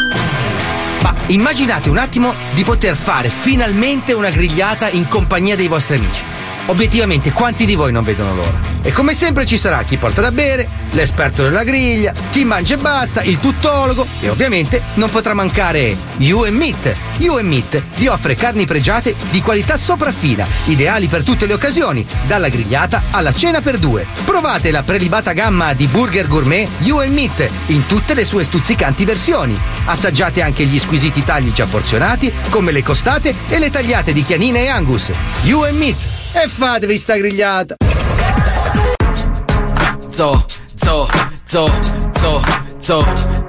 Ma immaginate un attimo di poter fare finalmente una grigliata in compagnia dei vostri amici. Obiettivamente, quanti di voi non vedono l'ora? E come sempre ci sarà chi porta da bere, l'esperto della griglia, chi mangia e basta, il tuttologo e ovviamente non potrà mancare You Meat. You Meat vi offre carni pregiate di qualità sopraffina, ideali per tutte le occasioni, dalla grigliata alla cena per due. Provate la prelibata gamma di burger gourmet You Meat in tutte le sue stuzzicanti versioni. Assaggiate anche gli squisiti tagli già porzionati, come le costate e le tagliate di chianina e angus. You Meat. E fatevi sta grigliata. Zo, zo, zo, zo, zo,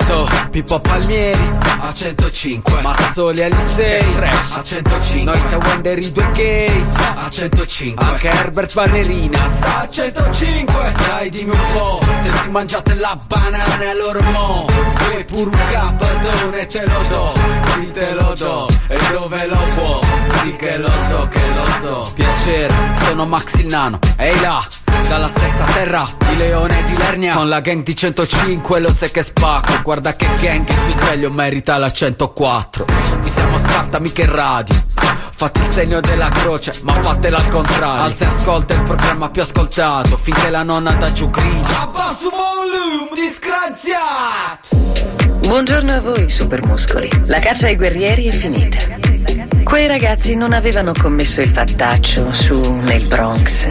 zo, Pippo Palmieri a 105, Mazzoli Alisei a 105, noi siamo Wender i due gay a 105, anche Herbert Ballerina sta a 105, dai dimmi un po', te si mangiate la banana e loro mo, vuoi pure un capatone? Te lo do, sì te lo do, e dove lo può, sì che lo so, che lo so, piacere, sono Max il Nano, ehi là, dalla stessa terra di Leone e di Lernia. Con la gang di 105 lo sai che spacco. Guarda che gang che qui sveglio merita la 104 Qui siamo a Sparta mica in radio. Fate il segno della croce ma fatela al contrario. Alza e ascolta il programma più ascoltato Finché la nonna da giù grida. Abbasso volume disgraziato Buongiorno a voi, supermuscoli. La caccia ai guerrieri è finita. Quei ragazzi non avevano commesso il fattaccio su nel Bronx.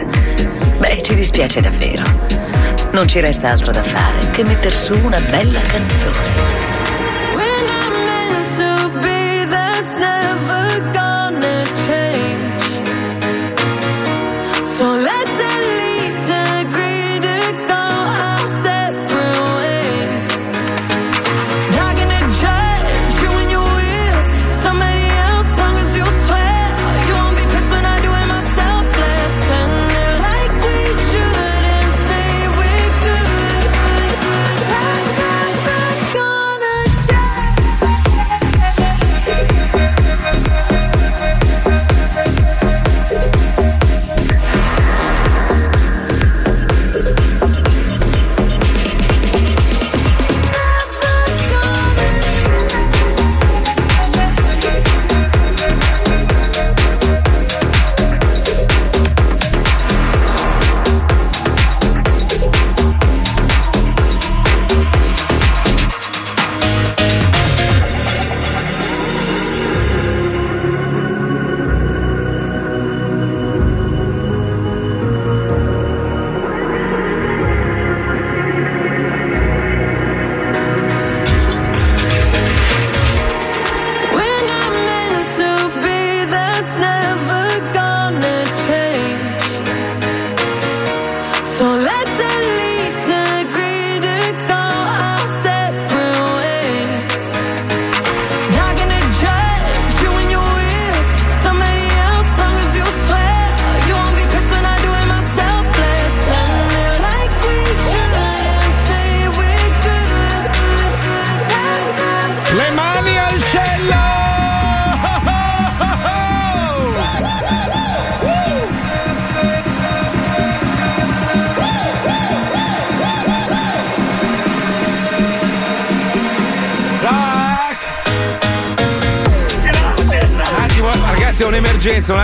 Beh, ci dispiace davvero. Non ci resta altro da fare che metter su una bella canzone.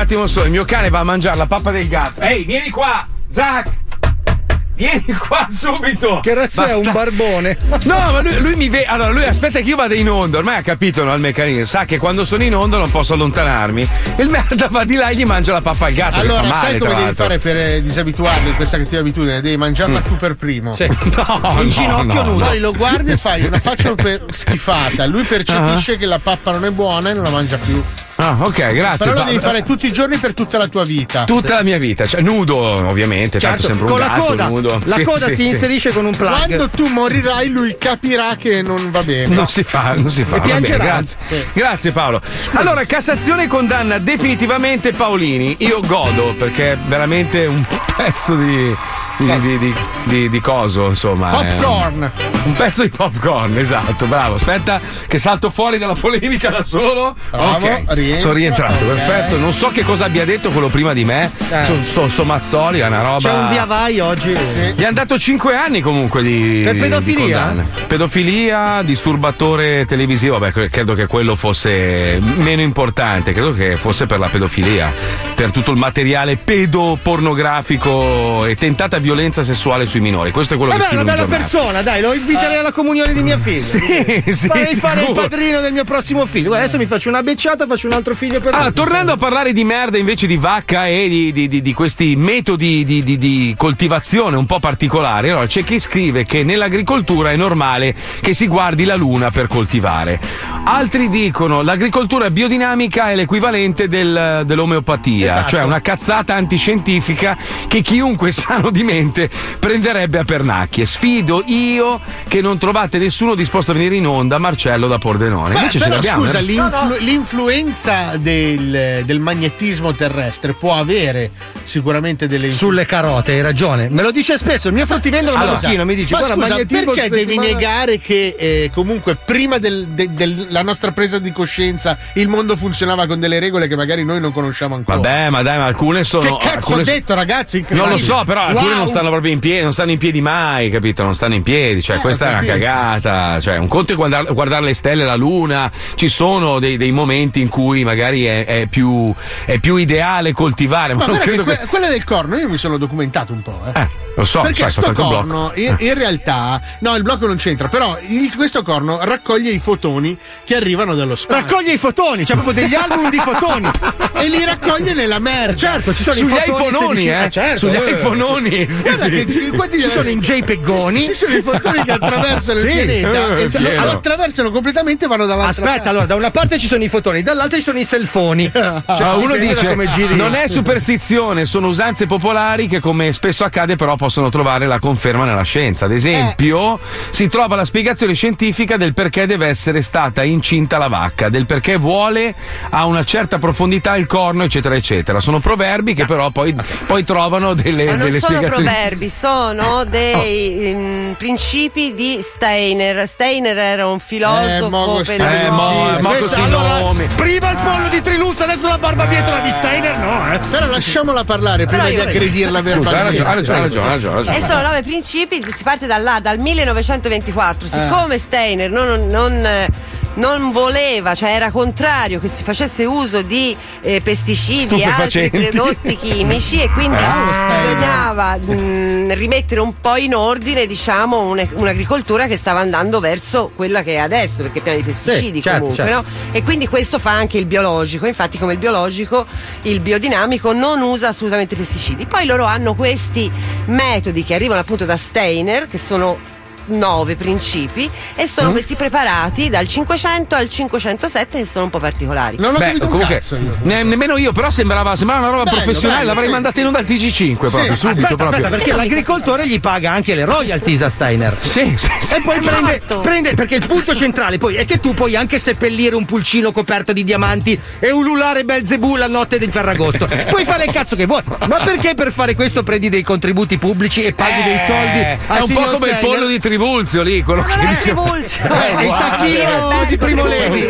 Attimo solo. Il mio cane va a mangiare la pappa del gatto. Ehi, vieni qua! Zac! Vieni qua subito! Che razza è un barbone? No, ma lui, lui mi vede. Allora, lui aspetta che io vada in onda. Ormai ha capito no, il meccanismo. Sa che quando sono in onda non posso allontanarmi. E il merda va di là e gli mangia la pappa al gatto. Allora, fa male, sai come devi l'altro. fare per eh, disabituarli in questa cattiva abitudine? Devi mangiarla tu per primo. Sì. No, In ginocchio no, nudo. Poi lo guardi e fai una faccia schifata. Lui percepisce che la pappa non è buona e non la mangia più. Ah, ok, grazie. Però lo devi fare tutti i giorni per tutta la tua vita. Tutta la mia vita, cioè nudo ovviamente, tanto Certo, sempre un con la gatto coda. nudo. La Sì, coda sì, si sì. inserisce con un plug. Quando tu morirai, lui capirà che non va bene. Non si fa, non si fa. E va bene, piangerà. grazie. Sì. Grazie Paolo. Allora, Cassazione condanna definitivamente Paolini. Io godo perché è veramente un pezzo di. Di, di, di, di- di coso, insomma. è Popcorn. Un pezzo di popcorn, esatto, bravo. Aspetta, che salto fuori dalla polemica da solo. Bravo, ok, rientra. sono rientrato, Ok. perfetto. Non so che cosa abbia detto quello prima di me. Eh. Sto, sto, sto Mazzoli è una roba. C'è un via vai oggi. Gli hanno dato 5 anni comunque di. Per di pedofilia? condanna. pedofilia, disturbatore televisivo. Beh, cre- credo che quello fosse meno importante. Credo che fosse per la pedofilia. Per tutto il materiale pedopornografico e tentata violenza sessuale sui minori. Questo è quello Vabbè, che è una scrive bella persona, dai, lo inviterei alla comunione di mia figlia. Sì, sì, Farei fare il sicuro. padrino del mio prossimo figlio. Guarda, adesso mi faccio una becciata, faccio un altro figlio per Allora, lui. tornando a parlare di merda invece di vacca e di, di- di- di questi metodi di, coltivazione un po' particolari, allora c'è chi scrive che nell'agricoltura è normale che si guardi la luna per coltivare. Altri dicono l'agricoltura biodinamica è l'equivalente del- dell'omeopatia, Esatto. cioè una cazzata antiscientifica che chiunque sano di mente prenderebbe a pernacchie. Sfido io che non trovate nessuno disposto a venire in onda, Marcello da Pordenone. Beh, Invece ce l'abbiamo. scusa, eh. l'influ- l'influenza del, del magnetismo terrestre può avere sicuramente delle Sulle carote, hai ragione. Me lo dice spesso, il mio fruttivendolo Allora, Marocchino mi dice ma scusa, perché devi settimana- negare che eh, comunque prima della nostra presa di coscienza il mondo funzionava con delle regole che magari noi non conosciamo ancora? Vabbè, ma dai, ma alcune sono. che cazzo alcune ho detto, ragazzi? Non lo so, però alcune Wow. non stanno proprio in piedi, non stanno in piedi mai, capito? Non stanno in piedi. Cioè, Eh, questa è una cagata. Cioè, un conto è guardare, guardare le stelle, la luna. Ci sono dei, dei momenti in cui magari è, è più, è più ideale coltivare, ma, Ma non che credo che. que- quella del corno, io mi sono documentato un po'. Eh. Eh, lo so, Perché sai, sto corno, blocco. In, in realtà, no, il blocco non c'entra, però il- questo corno raccoglie i fotoni che arrivano dallo spazio. Raccoglie i fotoni, c'è proprio degli album di fotoni. e li raccoglie nella merda. Certo, ci sono Sugli i fotoni iPhoneoni, 16 eh? certo, Sugli eh. iPhoneoni, sì, Guarda sì. che- quanti- Ci sono in JPEGoni. Ci sono i fotoni che attraversano Sì. il pianeta Eh, e cioè, attraversano completamente e vanno dall'altra Aspetta, parte. allora, da una parte ci sono i fotoni, dall'altra ci sono i selfoni. Cioè, Allora, uno dice come giri. non è superstizione, sono usanze popolari che come spesso accade però possono trovare la conferma nella scienza. Ad esempio, si trova la spiegazione scientifica del perché deve essere stata incinta la vacca, del perché vuole a una certa profondità il corno, eccetera, eccetera. Sono proverbi che però poi, poi trovano delle, Ma non delle sono spiegazioni. proverbi, sono dei mm, principi di Steiner. Steiner era un Eh, filosofo mo- pedagogo. Eh, mo- mo Questo- questi allora, nomi. prima il pollo di Trilussa, adesso la barbabietola di Steiner, no, eh. Però lasciamola parlare prima Però di aggredirla Scusa, ha verbalmente. ragione, ha ragione, ha ragione, ha ragione, ragione. E sono nove principi, si parte da là, dal Eh. 1924. Siccome Steiner non, non, eh, non voleva, cioè era contrario che si facesse uso di eh, pesticidi e altri prodotti chimici e quindi Steiner. bisognava mh, rimettere un po' in ordine diciamo un- un'agricoltura che stava andando verso quella che è adesso perché è piena di pesticidi certo, comunque certo. no? e quindi questo fa anche il biologico infatti come il biologico il biodinamico non usa assolutamente pesticidi poi loro hanno questi metodi che arrivano appunto da Steiner che sono nove principi e sono Mm. questi preparati dal 500 al 507 che sono un po' particolari Non ho Beh, capito un comunque, cazzo io. ne- nemmeno io, però sembrava, sembrava una roba Bello, professionale, bello, l'avrei sì. mandata in onda al TG5 proprio, Sì, subito Aspetta, proprio. aspetta, perché l'agricoltore gli paga anche le royalties a Steiner. Sì, sì, sì. E poi prende, Esatto. prende- perché il punto centrale poi è che tu puoi anche seppellire un pulcino coperto di diamanti e ululare Belzebù la notte del Ferragosto. Puoi fare il cazzo che vuoi. Ma perché per fare questo prendi dei contributi pubblici e paghi dei soldi Eh, è un po' come il Steiner? pollo di Trivulzio lì, quello che è dice. Trivulzio. Eh, il tacchino di Primo Levi.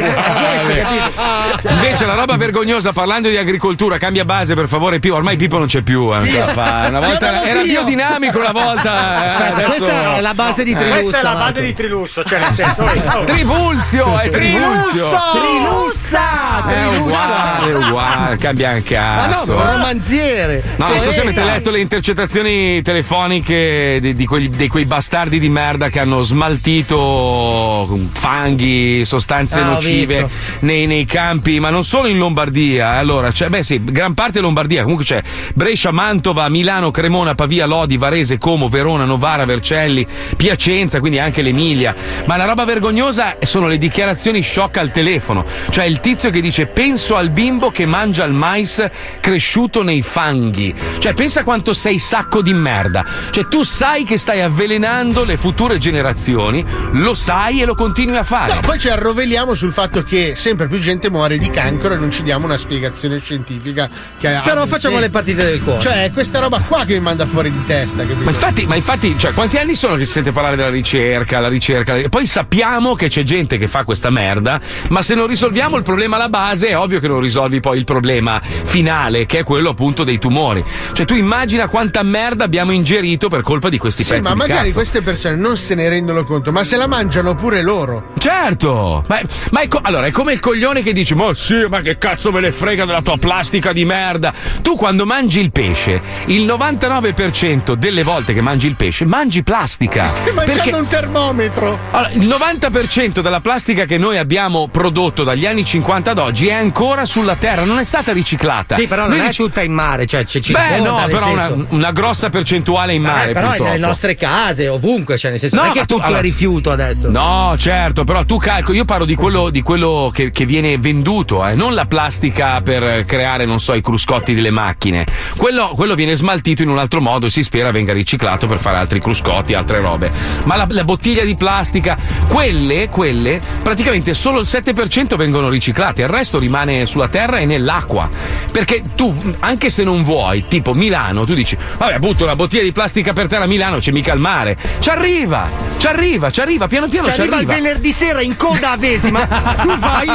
Invece la roba vergognosa parlando di agricoltura, cambia base per favore Pippo, ormai Pippo non c'è più, eh, non ce la fa. Una volta era, biodinamico una volta. eh, Aspetta, questa è la base di Eh. Trilusso. Questa è la base di Trilusso, cioè nel senso. oh. Trivulzio, è Trivulzio. Trilussa! È uguale, è uguale, cambia anche Ma no, cazzo. ma eh. romanziere. No, non so se avete letto le intercettazioni telefoniche di, di quegli- di quei bastardi di merda che hanno smaltito fanghi, sostanze Ah, nocive nei, nei campi, ma non solo in Lombardia. Allora, c'è, beh sì, gran parte Lombardia, comunque c'è Brescia, Mantova, Milano, Cremona, Pavia, Lodi, Varese, Como, Verona, Novara, Vercelli, Piacenza, quindi anche l'Emilia. Ma la roba vergognosa sono le dichiarazioni shock al telefono. Cioè il tizio che dice penso al bimbo che mangia il mais cresciuto nei fanghi. Cioè pensa quanto sei sacco di merda. Cioè tu sai che stai avvelenando le future generazioni, lo sai e lo continui a fare. No, poi ci arroveliamo sul fatto che sempre più gente muore di cancro e non ci diamo una spiegazione scientifica che ha Però facciamo senso. le partite del cuore. Cioè, è questa roba qua che mi manda fuori di testa, capito? Ma infatti, ma infatti, cioè, quanti anni sono che si sente parlare della ricerca, la ricerca? E poi sappiamo che c'è gente che fa questa merda, ma se non risolviamo il problema alla base, è ovvio che non risolvi poi il problema finale, che è quello appunto dei tumori. Cioè, tu immagina quanta merda abbiamo ingerito per colpa di questi Sì, pezzi ma di magari cazzo. queste persone non se ne rendono conto, ma se la mangiano pure loro. Certo! Ma, ma è, co- allora, è come il coglione che dice: Ma sì, ma che cazzo me ne frega della tua plastica di merda? Tu quando mangi il pesce, il 99% delle volte che mangi il pesce, mangi plastica. Stai mangiando Perché- un termometro. Allora, il 90% della plastica che noi abbiamo prodotto dagli anni 50 ad oggi è ancora sulla terra, non è stata riciclata. Sì, però non Noi è ric- tutta in mare, cioè c'è Beh, no, però una, una grossa percentuale in mare. Eh, però purtroppo. nelle nostre case, ovunque, cioè nel senso No, non è che tu- tutto allora- è rifiuto adesso. No, certo, però tu calcoli, io parlo di quello, di quello che, che viene venduto, eh, non la plastica per creare, non so, i cruscotti delle macchine. Quello, quello viene smaltito in un altro modo e si spera venga riciclato per fare altri cruscotti, altre robe. Ma la, la bottiglia di plastica, quelle, quelle, praticamente solo il 7% vengono riciclate, il resto rimane sulla terra e nell'acqua. Perché tu, anche se non vuoi, tipo Milano, tu dici, vabbè, butto una bottiglia di plastica per terra a Milano, c'è mica il mare. Ci arriva, ci arriva, ci arriva, piano piano Ci arriva il venerdì sera in coda a Vesima. tu vai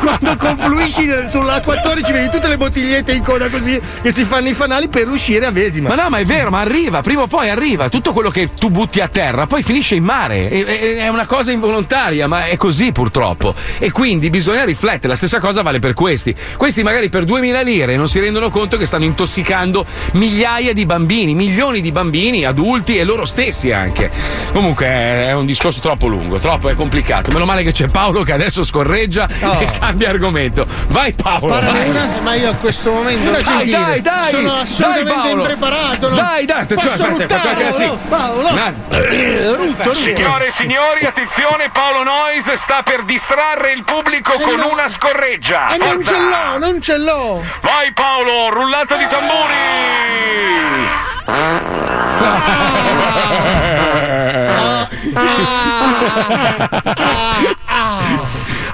quando confluisci nel- sull'A14, vedi tutte le bottigliette in coda così che si fanno i fanali per uscire a Vesima. Ma no, ma è vero, ma arriva, prima o poi arriva. Tutto quello che tu butti a terra poi finisce in mare. E- e- È una cosa involontaria, ma è così purtroppo. E quindi bisogna riflettere. La stessa cosa vale per questi. Questi magari per 2000 lire non si rendono conto che stanno intossicando migliaia di bambini, milioni di bambini, adulti e loro stessi anche. Comunque è è un discorso troppo lungo, troppo è complicato. Meno male che c'è Paolo che adesso scorreggia Oh. e cambia argomento. Vai Paolo. Vai. una, ma io a questo momento Dai, gentile, dai, dai, sono dai, assolutamente Paolo. impreparato. no? Dai, dai, attenzione, Posso aspetta, faccio anche la no? Paolo, Una- Eh, rutto, rutto. Signore e signori, attenzione, Paolo Noyes sta per distrarre il pubblico Eh con no. una scorreggia. E non Forza. ce l'ho, non ce l'ho. Vai Paolo, rullata di tamburi.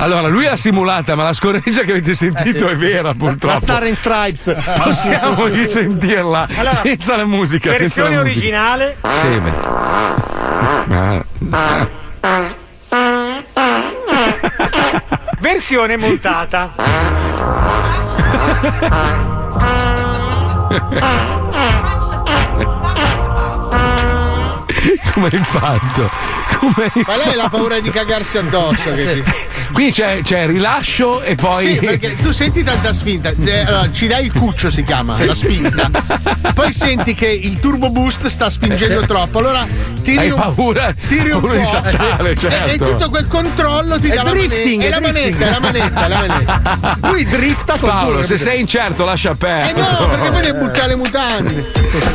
Allora, lui l'ha simulata, ma la scorreggia che avete sentito è vera, purtroppo. La Star in Stripes. Possiamo risentirla Allora, senza la musica. Versione la musica. originale. Sì, beh. Ah. Versione montata. Come hai fatto? Come hai Ma lei ha paura di cagarsi addosso. Ti... Qui c'è, c'è rilascio e poi. Sì, perché tu senti tanta spinta. Eh, allora, ci dai il cuccio, si chiama, la spinta. Poi senti che il turbo boost sta spingendo troppo. Allora tiri Hai un, paura- tiri un paura po'. di saltare, E- certo. E, tutto quel controllo ti È dà la drifting, manetta. È la drifting. manetta, è la manetta, è la manetta. Lui drifta con Paolo, se capito? sei incerto, lascia Eh perdere. no, perché poi devi buttare le mutande.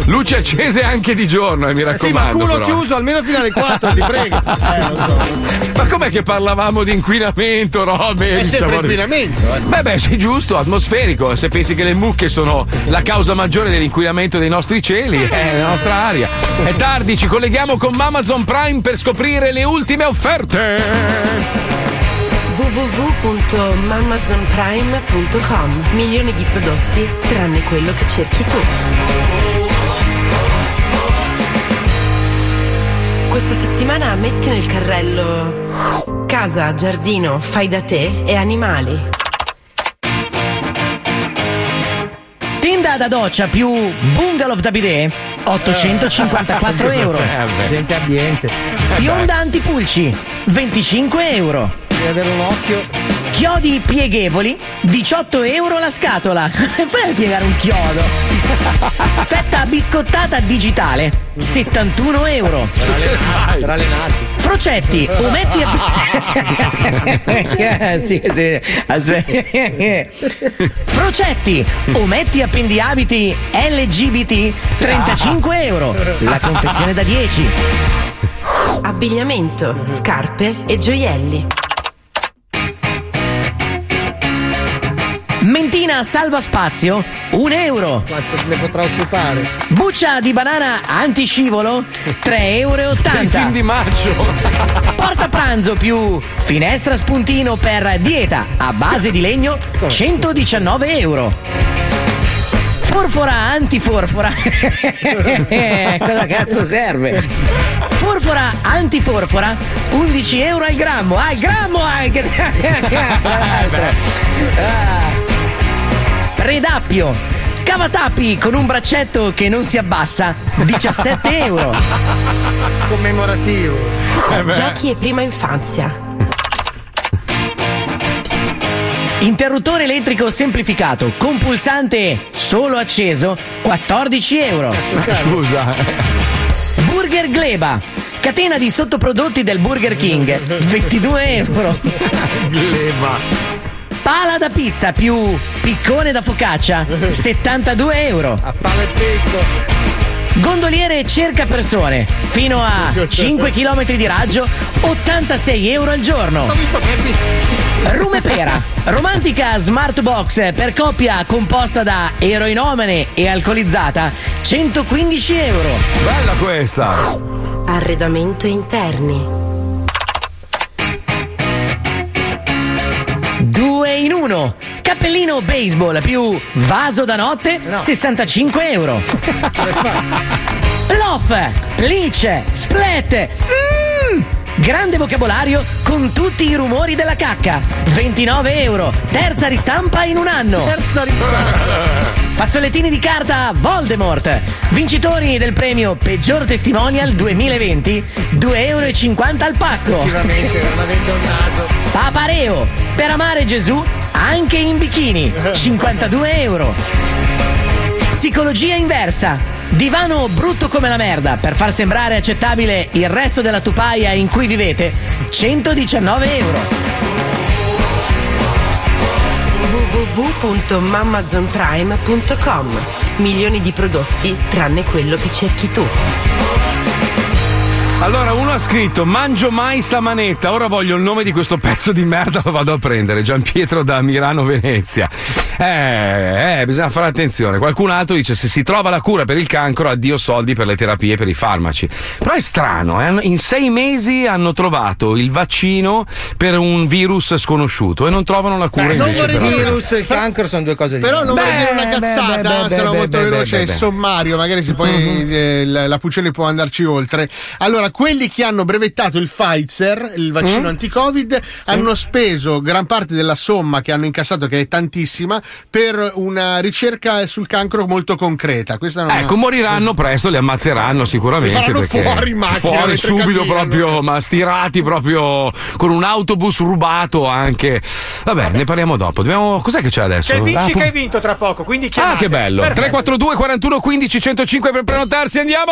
Luce accese anche di giorno, eh, mi Eh sì, ma raccomando. culo però. chiuso almeno fino alle 4, ti prego. Eh, lo so. Ma com'è che parlavamo di inquinamento, robe? È diciamo- sempre inquinamento. eh. Beh, beh, sì, giusto, atmosferico. Se pensi che le mucche sono la causa maggiore dell'inquinamento dei nostri cieli, è la nostra aria. È tardi, ci colleghiamo con Amazon Prime per scoprire le ultime offerte. www.amazonprime.com Milioni di prodotti tranne quello che cerchi tu. Questa settimana metti nel carrello casa, giardino, fai da te e animali. Da doccia più bungalow da bidet 854 Cosa euro. Gente ambiente. Fionda antipulci 25 euro. Devi avere un occhio. Chiodi pieghevoli 18 euro la scatola. Fai a piegare un chiodo. Fetta biscottata digitale 71 euro. Tra le nati. Frocetti, ometti a... sì, sì. Frocetti, ometti appendiabiti LGBT 35 euro. La confezione da 10. Abbigliamento, scarpe e gioielli. Mentina salva spazio 1 euro. Quanto ne potrà occupare? Buccia di banana antiscivolo 3,80 euro. Il film di maggio. Porta pranzo più finestra spuntino per dieta a base di legno 119 euro. Forfora antiforfora. Cosa cazzo serve? Forfora antiforfora 11 euro al grammo. Ah, il grammo anche. Ah. Redappio. Cavatappi con un braccetto che non si abbassa 17 euro. Commemorativo. Giochi e prima infanzia. Interruttore elettrico semplificato con pulsante solo acceso 14 euro. Scusa. Burger Gleba. Catena di sottoprodotti del Burger King 22 euro. Gleba. Pala da pizza più piccone da focaccia 72 euro. A palo e picco. Gondoliere cerca persone fino a 5 km di raggio 86 euro al giorno. Rume Pera, romantica smart box per coppia composta da eroinomane e alcolizzata 115 euro. Bella questa. Arredamento interni. Due in uno. Cappellino baseball più vaso da notte 65 euro. Loff, Bleach, Splat. Mm! Grande vocabolario con tutti i rumori della cacca. 29 euro. Terza ristampa in un anno. Terza ristampa. Fazzolettini di carta Voldemort. Vincitori del premio Peggior Testimonial 2020. 2,50 euro al pacco. Effettivamente, avendo un naso. Papareo. Per amare Gesù anche in bikini. 52 euro. Psicologia inversa. Divano brutto come la merda per far sembrare accettabile il resto della tupaia in cui vivete. 119 euro. www.mamazonprime.com Milioni di prodotti tranne quello che cerchi tu. Allora, uno ha scritto: Mangio mai sta manetta. Ora voglio il nome di questo pezzo di merda, lo vado a prendere. Gian Pietro da Milano Venezia. Eh, eh, bisogna fare attenzione. Qualcun altro dice: se si trova la cura per il cancro, addio soldi per le terapie, per i farmaci. Però è strano, eh? in sei mesi hanno trovato il vaccino per un virus sconosciuto e non trovano la cura Beh, non vorrei dire il virus e il cancro sono due cose Però diverse. non vorrei dire una cazzata, beh, sarò beh, molto beh, veloce beh, e beh. sommario, magari si poi eh, la, la Puccioni può andarci oltre. Allora, quelli che hanno brevettato il Pfizer, il vaccino Mm. anti-Covid, hanno speso gran parte della somma che hanno incassato, che è tantissima, per una ricerca sul cancro molto concreta. Questa non Ecco, moriranno presto, li ammazzeranno sicuramente. Li fuori in macchina Fuori subito camminano. proprio, ma stirati proprio con un autobus rubato anche. Vabbè, ne parliamo dopo. Dobbiamo... Cos'è che c'è adesso? Cioè, vinci Ah, che hai vinto tra poco, quindi Ah, chiamate. che bello! Perfetto. 342 41 15 105 per prenotarsi, andiamo!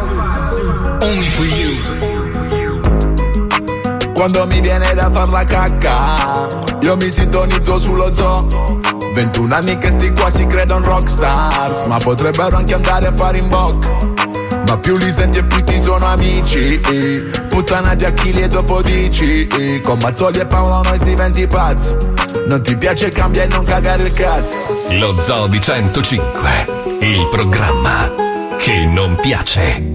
Only for you. Quando mi viene da far la cacca, io mi sintonizzo sullo zoo. 21 anni che sti qua si credono rockstars, ma potrebbero anche andare a fare in bocca. Ma più li senti e più ti sono amici Puttanati a Achille e dopo dici Con Mazzoli e Paolo noi si diventi pazzi Non ti piace cambia e non cagare il cazzo Lo Zoo di 105, il programma che non piace.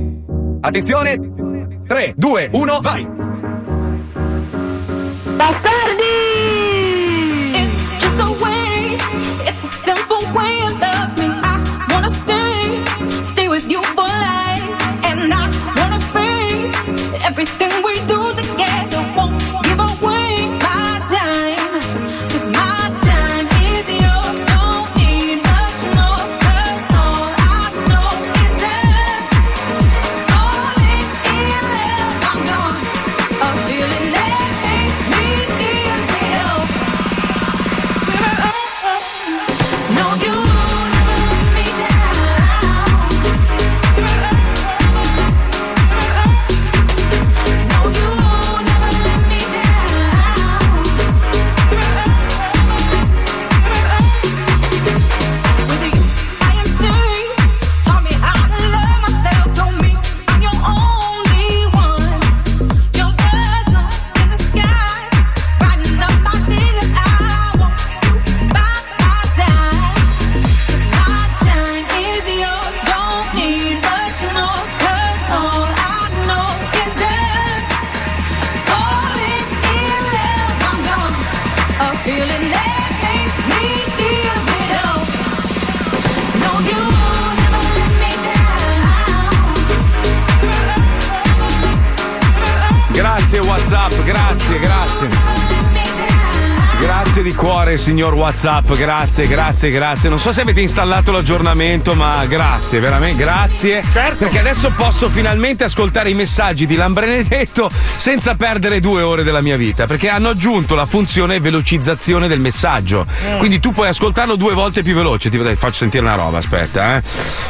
Attenzione! 3, 2, 1, vai! It's WhatsApp, grazie, grazie, grazie. Non so se avete installato l'aggiornamento, ma grazie, veramente grazie. Certo. Perché adesso posso finalmente ascoltare i messaggi di Lambrenedetto senza perdere due ore della mia vita. Perché hanno aggiunto la funzione velocizzazione del messaggio. Mm. Quindi tu puoi ascoltarlo due volte più veloce. Tipo, dai, faccio sentire una roba, aspetta, eh.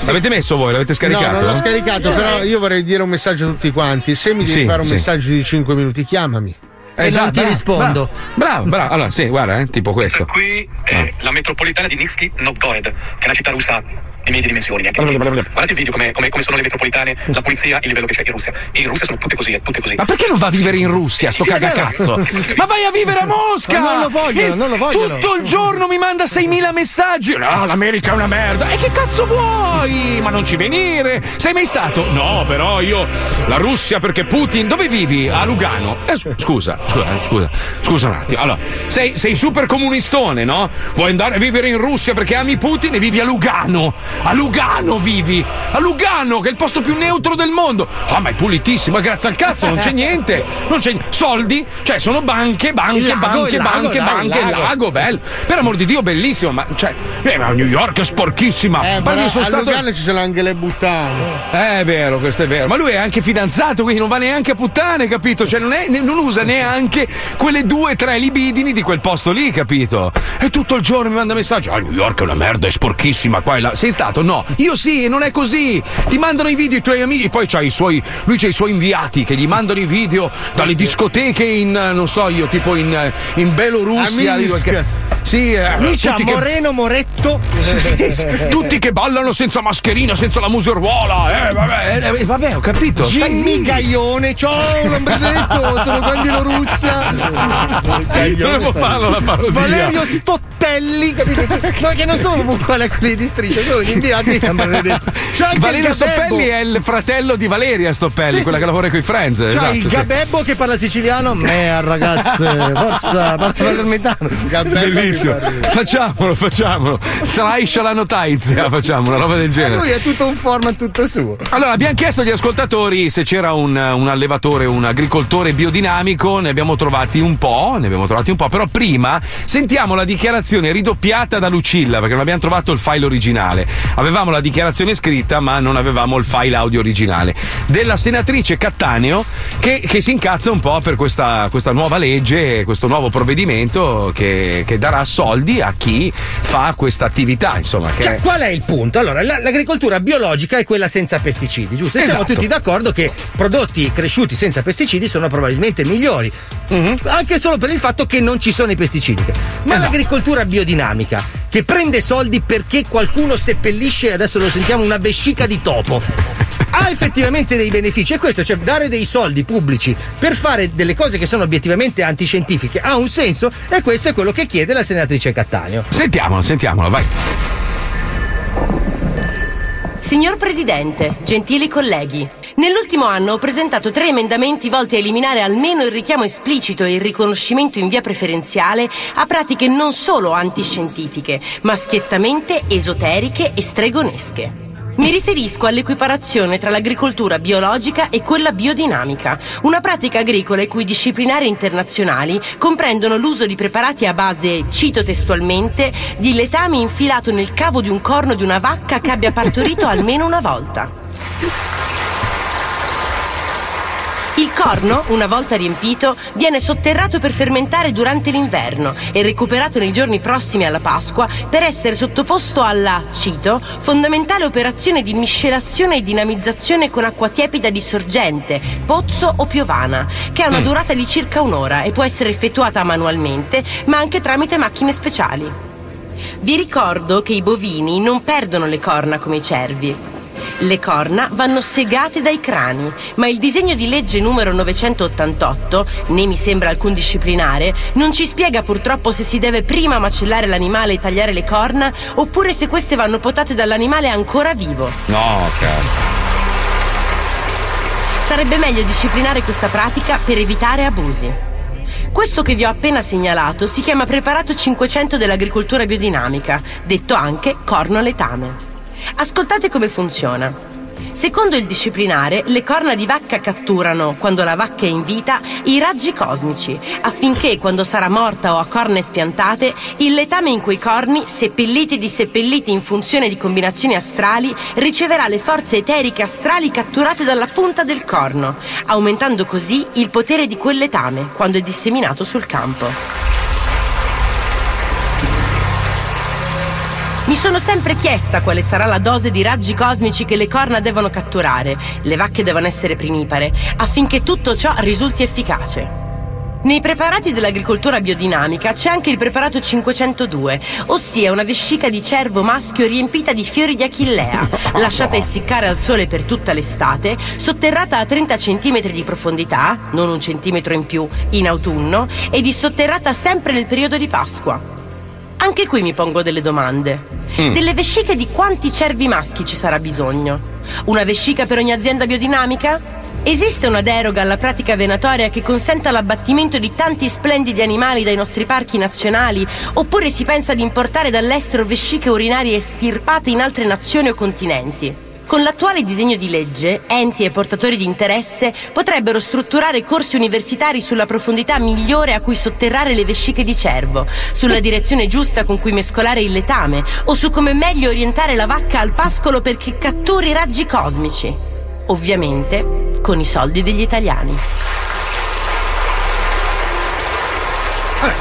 L'avete messo voi? L'avete scaricato? No, non l'ho scaricato, però io vorrei dire un messaggio a tutti quanti. Se mi devi Sì, fare un sì. messaggio di 5 minuti, chiamami. Esatto, bravo, Bravo, bravo. Allora, sì, guarda, eh, tipo questo. Qui è la metropolitana di Nizhny Novgorod, che è una città russa di medie dimensioni. Neanche. Guardate il video come, come- come sono le metropolitane, la polizia, il livello che c'è in Russia. E in Russia sono tutte così, eh, tutte così. Ma perché non va a vivere in Russia, sto Sì, cagacazzo? Ma vai a vivere a Mosca! Ma non lo vogliono, E non lo vogliono. Tutto il giorno mi manda 6.000 messaggi. No, l'America è una merda. E che cazzo vuoi? Ma non ci venire. Sei mai stato? No, però io. La Russia perché Putin. Dove vivi? A Lugano. Eh, scusa, scusa, eh, scusa, scusa un attimo. Allora, sei, sei super comunistone, no? Vuoi andare a vivere in Russia perché ami Putin e vivi a Lugano. A Lugano vivi. A Lugano, che è il posto più neutro del mondo. Ah, ma è pulitissimo, grazie al cazzo, non c'è niente. Non c'è soldi, cioè sono banche, banche, lago, banche, lago, banche, dai, banche, lago. lago, bello. Per amor di Dio, bellissimo, ma cioè, eh, ma New York è sporchissima. Eh, Ma sono a stato Lugano ci sono anche le buttane. Eh, è vero, questo è vero. Ma lui è anche fidanzato, quindi non va neanche a puttane, capito? Cioè, non, è- non usa neanche quelle due o tre libidini di quel posto lì, capito? E tutto il giorno mi manda messaggi. Ah, New York è una merda, è sporchissima qua e là. Sei stato? No. Io sì, non è così. Ti mandano i video i tuoi amici, poi c'ha i suoi. Lui c'ha i suoi inviati che gli mandano i video dalle discoteche in, eh, non so io, tipo in, eh, in Belorussia. Sì, eh, Lui c'ha tutti che- Moreno Moretto. sì, sì, sì. Tutti che ballano senza mascherina, senza la museruola. Eh, vabbè, eh, vabbè, ho capito. Jimmy. Gaglione, ciao, Lambredetto, sono qua in Bielorussia. Dovevo farlo la parodia. Valerio Stottelli, capito? Ma che non sono uguali a quelli di striscia, sono gli inviati anche Valerio il Gabebbo. Stoppelli è il fratello di Valeria Stoppelli, Sì, quella sì. che lavora con i Friends. C'ha esatto, il sì. Gabebbo che parla siciliano. Me ragazze, forza, parla palermitano. Bellissimo. Facciamolo, facciamolo. Striscia la notizia, facciamo una roba del genere. Lui è tutto un format tutto suo. Allora, abbiamo chiesto agli ascoltatori se c'era un, un allevatore, un agricoltore biodinamico, ne abbiamo trovati un po', ne abbiamo trovati un po', però prima sentiamo la dichiarazione ridoppiata da Lucilla, perché non abbiamo trovato il file originale. Avevamo la dichiarazione scritta, ma non avevamo il file audio originale. Della senatrice Cattaneo, che, che si incazza un po' per questa, questa nuova legge, questo nuovo provvedimento che, che darà soldi a chi fa questa attività, insomma. Che Cioè, qual è il punto? Allora, la- l'agricoltura biologica è quella senza pesticidi, giusto? E siamo Esatto. tutti d'accordo che prodotti cresciuti senza pesticidi sono probabilmente migliori. Anche solo per il fatto che non ci sono i pesticidi. Ma Esatto. l'agricoltura biodinamica, che prende soldi perché qualcuno seppellisce, adesso lo sentiamo, una vescica di topo. ha effettivamente dei benefici e questo, cioè dare dei soldi pubblici per fare delle cose che sono obiettivamente antiscientifiche ha un senso e questo è quello che chiede la senatrice Cattaneo. Sentiamolo, sentiamolo, vai. Signor Presidente, gentili colleghi, nell'ultimo anno ho presentato tre emendamenti volti a eliminare almeno il richiamo esplicito e il riconoscimento in via preferenziale a pratiche non solo antiscientifiche, ma schiettamente esoteriche e stregonesche. Mi riferisco all'equiparazione tra l'agricoltura biologica e quella biodinamica, una pratica agricola i cui disciplinari internazionali comprendono l'uso di preparati a base, cito testualmente, di letame infilato nel cavo di un corno di una vacca che abbia partorito almeno una volta. Il corno, una volta riempito, viene sotterrato per fermentare durante l'inverno e recuperato nei giorni prossimi alla Pasqua per essere sottoposto alla, cito, fondamentale operazione di miscelazione e dinamizzazione con acqua tiepida di sorgente, pozzo o piovana, che ha una Mm. durata di circa un'ora e può essere effettuata manualmente, ma anche tramite macchine speciali. Vi ricordo che i bovini non perdono le corna come i cervi. Le corna vanno segate dai crani, ma il disegno di legge numero 988, né mi sembra alcun disciplinare, non ci spiega purtroppo se si deve prima macellare l'animale e tagliare le corna oppure se queste vanno potate dall'animale ancora vivo. No, cazzo. Sarebbe meglio disciplinare questa pratica per evitare abusi. Questo che vi ho appena segnalato si chiama preparato 500 dell'agricoltura biodinamica, detto anche corno letame. Ascoltate come funziona. Secondo il disciplinare, le corna di vacca catturano, quando la vacca è in vita, i raggi cosmici, affinché quando sarà morta o a corna espiantate, il letame in quei corni, seppelliti e disseppelliti in funzione di combinazioni astrali, riceverà le forze eteriche astrali catturate dalla punta del corno, aumentando così il potere di quel letame quando è disseminato sul campo. Mi sono sempre chiesta quale sarà la dose di raggi cosmici che le corna devono catturare. Le vacche devono essere primipare, affinché tutto ciò risulti efficace. Nei preparati dell'agricoltura biodinamica c'è anche il preparato 502, ossia una vescica di cervo maschio riempita di fiori di achillea, lasciata essiccare al sole per tutta l'estate, sotterrata a 30 cm di profondità, non un centimetro in più, in autunno, e dissotterrata sempre nel periodo di Pasqua. Anche qui mi pongo delle domande. Mm. Delle vesciche di quanti cervi maschi ci sarà bisogno? Una vescica per ogni azienda biodinamica? Esiste una deroga alla pratica venatoria che consenta l'abbattimento di tanti splendidi animali dai nostri parchi nazionali? Oppure si pensa di importare dall'estero vesciche urinarie estirpate in altre nazioni o continenti? Con l'attuale disegno di legge, enti e portatori di interesse potrebbero strutturare corsi universitari sulla profondità migliore a cui sotterrare le vesciche di cervo, sulla direzione giusta con cui mescolare il letame o su come meglio orientare la vacca al pascolo perché catturi raggi cosmici. Ovviamente con i soldi degli italiani.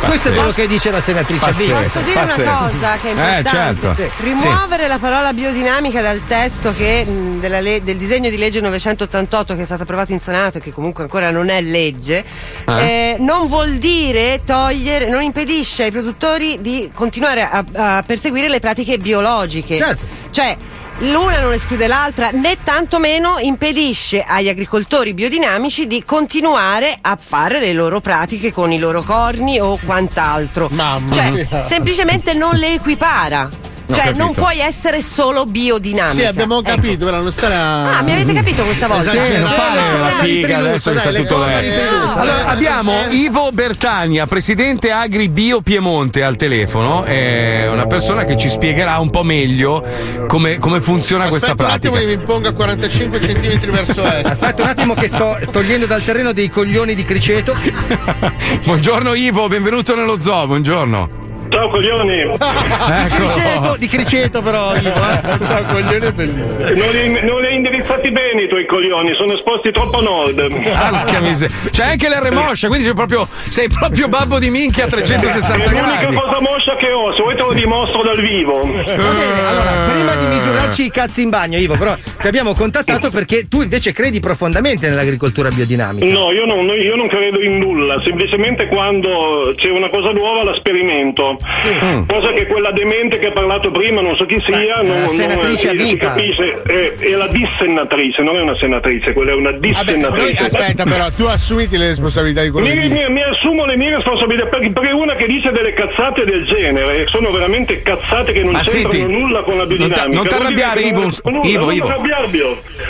Questo è quello che dice la senatrice Pazzesco. Posso dire una cosa che è Eh, importante? certo. Rimuovere la parola biodinamica dal testo che, le- del disegno di legge 988 che è stato approvato in Senato e che comunque ancora non è legge, Ah. eh, non vuol dire togliere, non impedisce ai produttori di continuare a, a perseguire le pratiche biologiche. Cioè, L'una non esclude l'altra, né tantomeno impedisce agli agricoltori biodinamici di continuare a fare le loro pratiche con i loro corni o quant'altro. cioè, mia. semplicemente non le equipara. Cioè, capito. non puoi essere solo biodinamica. Sì, abbiamo Ecco. capito, però non stare a. Ah, mi avete capito questa volta? Sì, non fare no, la figa adesso che le tutto Pelusa, Allora, abbiamo Ivo Bertagna, presidente Agri Bio Piemonte al telefono, è una persona che ci spiegherà un po' meglio come, come funziona questa Aspetta un attimo pratica. che mi ponga 45 cm verso est. Aspetta un attimo che sto togliendo dal terreno dei coglioni di criceto. Buongiorno Ivo, benvenuto nello zoo, buongiorno. Ciao coglioni! Ecco. Di criceto, di criceto però, Ivo. Eh. Ciao, coglione bellissimo. Non li, non li hai indirizzati bene i tuoi coglioni, sono esposti troppo a nord. Porca miseria. C'è anche l'R moscia, quindi sei proprio, sei proprio babbo di minchia a 360 È l'unica gradi. cosa moscia che ho, se vuoi te lo dimostro dal vivo. Va bene, allora, prima di misurarci i cazzi in bagno, Ivo, però ti abbiamo contattato perché tu invece credi profondamente nell'agricoltura biodinamica. No, io non, io non credo in nulla, semplicemente quando c'è una cosa nuova la sperimento. Cosa che quella demente che ha parlato prima, non so chi sia, non, non- senatrice a si vita. capisce, è, è la dissennatrice, non è una senatrice, quella è una Vabbè, dissennatrice. aspetta, però, tu assumiti le responsabilità di quello Mi, che mi- mi assumo le mie responsabilità perché, perché una che dice delle cazzate del genere sono veramente cazzate che non Ma c'entrano senti, nulla con la non biodinamica. non ti arrabbiare, non- Ivo, Ivo, non Ivo.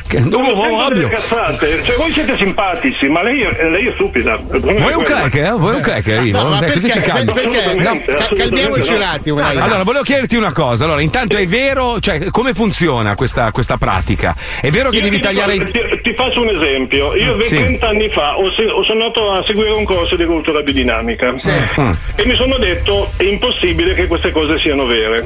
Che- Sono oh, delle cazzate. Cioè, voi siete simpatici, ma lei, lei è stupida. Vuoi un cracker? eh? Vuoi un cracker, Ivo? No, ma perché? ti calmi. Perché? Calmiamoci no. un attimo, dai. Allora, volevo chiederti una cosa. Allora, intanto è vero, cioè, come funziona questa, questa pratica? È vero che Io devi ti tagliare dico- il. ti, ti faccio un esempio. Io Sì. 20 anni fa ho, ho sono andato a seguire un corso di cultura biodinamica Mm. e mi sono detto è impossibile che queste cose siano vere.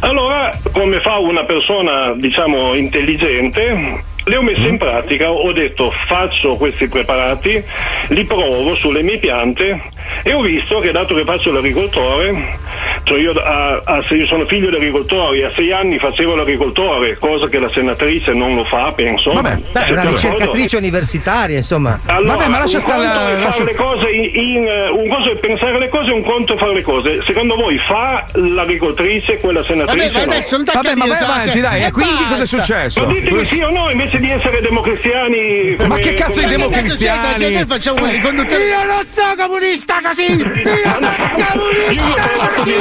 Allora, come fa una persona, diciamo, intelligente, le ho messe in pratica, ho detto faccio questi preparati, li provo sulle mie piante e ho visto che dato che faccio l'agricoltore, cioè io, a- a- se io sono figlio di agricoltori, a sei anni facevo l'agricoltore, cosa che la senatrice non lo fa, penso. Beh, Siete una d'accordo? ricercatrice universitaria, insomma. Allora, Vabbè, ma lascia un stare conto la- lascia- le cose in, in- un conto è pensare le cose, un conto è fare le cose. Secondo voi fa l'agricoltrice quella senatrice? Vabbè, ma no? adesso non Vabbè, ma vai avanti, dai. e quindi cosa è successo? Ma ditemi sì o no, invece di essere democristiani. Ma che cazzo di democristiani? Che noi facciamo i conduttori. Io non sono comunista così! Io sono comunista così!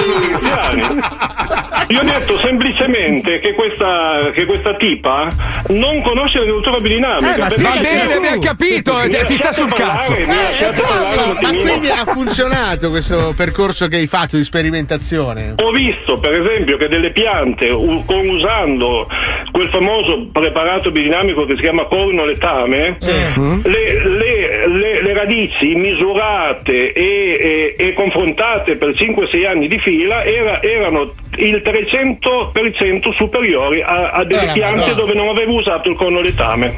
Io ho detto semplicemente che questa, che questa tipa non conosce l'agricoltura biodinamica. Eh, ma Va bene, abbiamo capito. Mi Ti sta sul parlare, cazzo. parlare Ma quindi ha funzionato questo percorso che hai fatto di sperimentazione? Ho visto per esempio che delle piante usando quel famoso preparato biodinamico che si chiama corno letame, Mm. le, le- le- le radici misurate e, e- e confrontate per 5-6 anni di fila era- erano il 300% superiori a, a delle Eh, piante Madonna. dove non avevo usato il corno letame.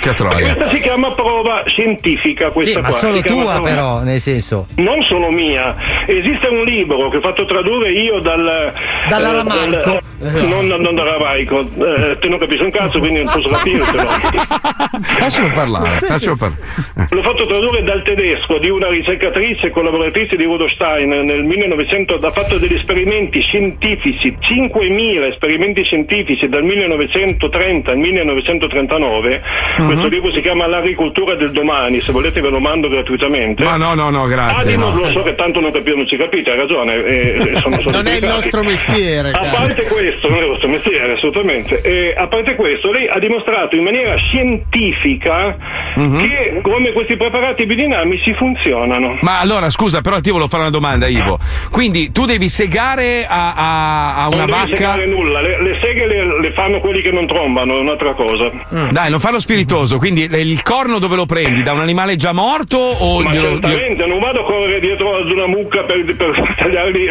Troia. Questa si chiama prova scientifica. Questa Sì, ma qua, solo si chiama tua prova- però, nel senso. non solo mia, esiste un libro che ho fatto tradurre io dal. Dall'aramaico. eh, dal- non, non, non dall'aramaico, eh, te non capisci un cazzo, quindi non posso capirtelo. Lascialo parlare, lascialo parlare. L'ho fatto tradurre dal tedesco di una ricercatrice e collaboratrice di Rudolf Stein nel 1900, ha fatto degli esperimenti scientifici, 5.000 esperimenti scientifici dal 1930 al 1939. Mhm. Questo libro si chiama L'agricoltura del domani, se volete ve lo mando gratuitamente. Ma no, no, no, grazie. di no, lo so che tanto non, capi- non ci capite, hai ragione. eh, eh, sono- sono Non è il nostro mestiere, A parte questo, non è il vostro mestiere, assolutamente. Eh, a parte questo, lei ha dimostrato in maniera scientifica Mhm. che come questi preparati biodinamici funzionano. Ma allora, scusa, però ti volevo fare una domanda, Ivo. Quindi tu devi segare a, a- a una non devi vacca. segare nulla, le, le seghe le, le fanno quelli che non trombano, è un'altra cosa. Dai, non farlo spiritoso. Quindi il corno dove lo prendi? Da un animale già morto o Ma glielo- glielo- non vado a correre dietro ad una mucca per, per tagliarli.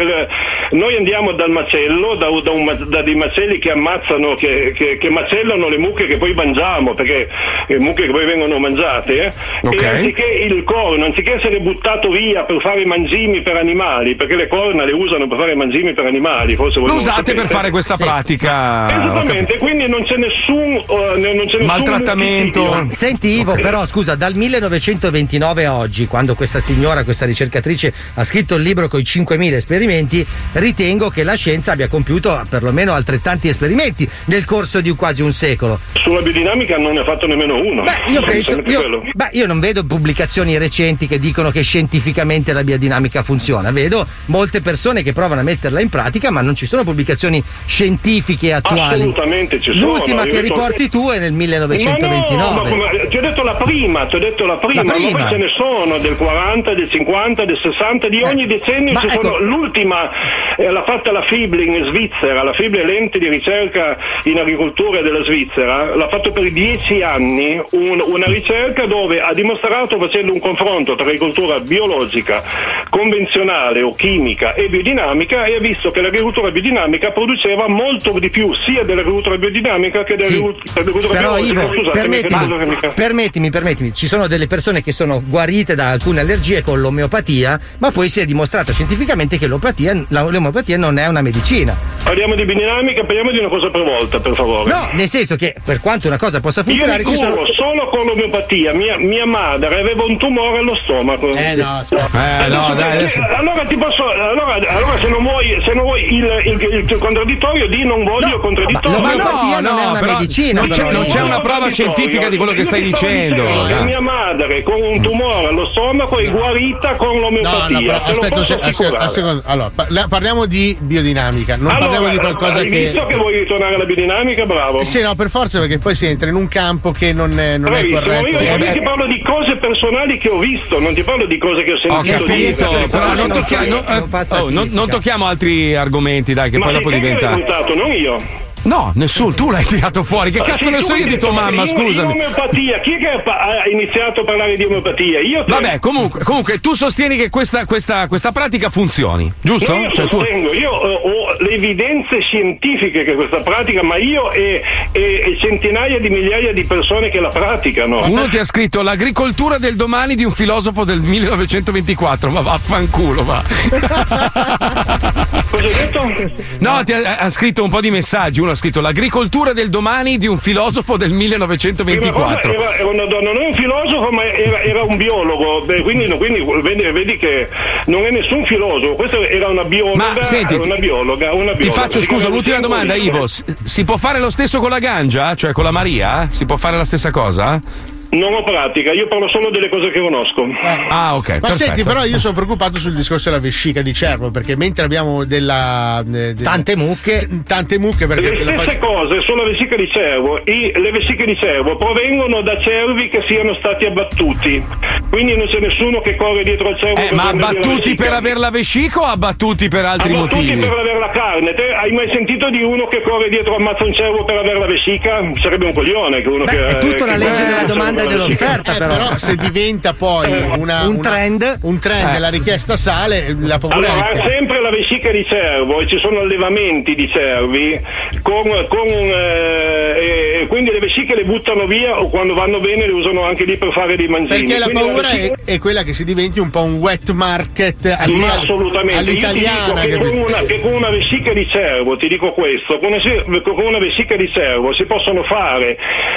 Noi andiamo dal macello, da, da un da dei macelli che ammazzano, che, che- che macellano le mucche che poi mangiamo, perché le mucche che poi vengono mangiate, eh, Ok. e anziché il corno, anziché essere buttato via per fare mangimi per animali, perché le corna le usano per fare mangimi per animali, forse Lo usate per fare questa pratica. ho Esattamente, quindi non c'è nessun, eh, non c'è nessun Maltrattamento. mucchio. Senti Ivo, Ok. però scusa, dal 1929 a oggi, quando questa signora, questa ricercatrice ha scritto il libro con i 5.000 esperimenti, ritengo che la scienza abbia compiuto perlomeno altrettanti esperimenti nel corso di quasi un secolo. Sulla biodinamica non ne ha fatto nemmeno uno. Beh, io penso, io, beh, io non vedo pubblicazioni recenti che dicono che scientificamente la biodinamica funziona. Vedo molte persone che provano a metterla in pratica, ma non ci sono pubblicazioni scientifiche attuali. Assolutamente ci sono. L'ultima che detto- riporti tu è nel Ma 1929. no, ma come- ti ho detto la prima, ti ho detto la prima, La prima. ma poi ce ne sono del 40, del 50, del 60, di ogni decennio ma ci ecco- sono. L'ultima eh, l'ha fatta la Fibli in Svizzera, la Fibli è l'ente di ricerca in agricoltura della Svizzera, l'ha fatto per dieci anni un- una ricerca dove ha dimostrato facendo un confronto tra agricoltura biologica, convenzionale o chimica e biodinamica e ha visto che l'agricoltura biodinamica produceva molto di più sia dell'agricoltura biodinamica che Sì, dell'agricoltura però biologica. Ivo, Scusatemi, permettimi, permettimi, permettimi, ci sono delle persone che sono guarite da alcune allergie con l'omeopatia, ma poi si è dimostrato scientificamente che l'omeopatia non è una medicina. Parliamo di biodinamica, parliamo di una cosa per volta, per favore. No, nel senso che per quanto una cosa possa Io funzionare, curo sono. solo con l'omeopatia. Mia, mia madre aveva un tumore allo stomaco. Eh, no, Eh, no, dai, adesso. Allora ti posso. Allora, allora se non vuoi, se non vuoi il, il- il contraddittorio, di non voglio contraddittorio. Ma no, no, però Non c'è, non c'è una prova scientifica di quello che stai dicendo. Che Eh. mia madre con un tumore allo stomaco è guarita con No, l'omeopatia. no, però aspetta, se- un secondo. Allora, parliamo di biodinamica, non Allora, parliamo di qualcosa hai che. visto che vuoi ritornare alla biodinamica? Bravo. Eh Sì, no, per forza, perché poi si entra in un campo che non è, non è corretto. io, io ti parlo di cose personali che ho visto, non ti parlo di cose che ho Ho sentito capito, dire. però non, tocchia- no, eh, oh, non- non tocchiamo altri argomenti, dai, che Ma poi dopo diventa. l'hai buttato, non io. No, nessuno, tu l'hai tirato fuori. Che cazzo ne tu so io di tua mamma, scusami. Omeopatia, chi è che ha iniziato a parlare di omeopatia? Io te. Vabbè, comunque, comunque tu sostieni che questa, questa, questa pratica funzioni, giusto? No, io Cioè, tu- sostengo, io eh, ho le evidenze scientifiche che questa pratica, ma io e, e- e centinaia di migliaia di persone che la praticano. Uno ti ha scritto l'agricoltura del domani di un filosofo del 1924, ma vaffanculo, va. Cosa hai detto? No, ti ha, ha scritto un po' di messaggi. Uno ha scritto l'agricoltura del domani di un filosofo del Prima cosa 1924. Era, era una donna, non è un filosofo, ma era, era un biologo. Beh, quindi quindi vedi, vedi che non è nessun filosofo, questa era una biologa. Ma senti, una biologa, una biologa. Ti faccio scusa, l'ultima domanda. Ivo. Si- Si può fare lo stesso con la Gangia? Cioè con la Maria? Si può fare la stessa cosa? Non ho pratica, io parlo solo delle cose che conosco. Ah, ok. Ma perfetto. senti, però io sono preoccupato sul discorso della vescica di cervo, perché mentre abbiamo della. eh, de- Tante mucche. Tante mucche perché Le la stesse faccio- cose sulla vescica di cervo, i- le vesciche di cervo provengono da cervi che siano stati abbattuti, quindi non c'è nessuno che corre dietro al cervo. Eh, per ma la abbattuti vescica. per aver la vescica o abbattuti per altri Abbattuti motivi? per avere la carne. Te hai mai sentito di uno che corre dietro ammazza un cervo per avere la vescica? Sarebbe un coglione che uno che è tutta una legge della dietro domanda e la dell'offerta, Eh, però. però se diventa poi una- Un una- trend. un trend Eh. la richiesta sale, la paura Allora, è che. sempre la vescica di cervo e ci sono allevamenti di cervi con, con eh, e quindi le vesciche le buttano via o quando vanno bene le usano anche lì per fare dei manzini. Perché la Quindi paura vescica- è, è quella che si diventi un po' un wet market Ma all'ita- assolutamente, all'italiana. Io ti dico che capito? con, una, che con una vescica di cervo, ti dico questo, con una, con una vescica di cervo si possono fare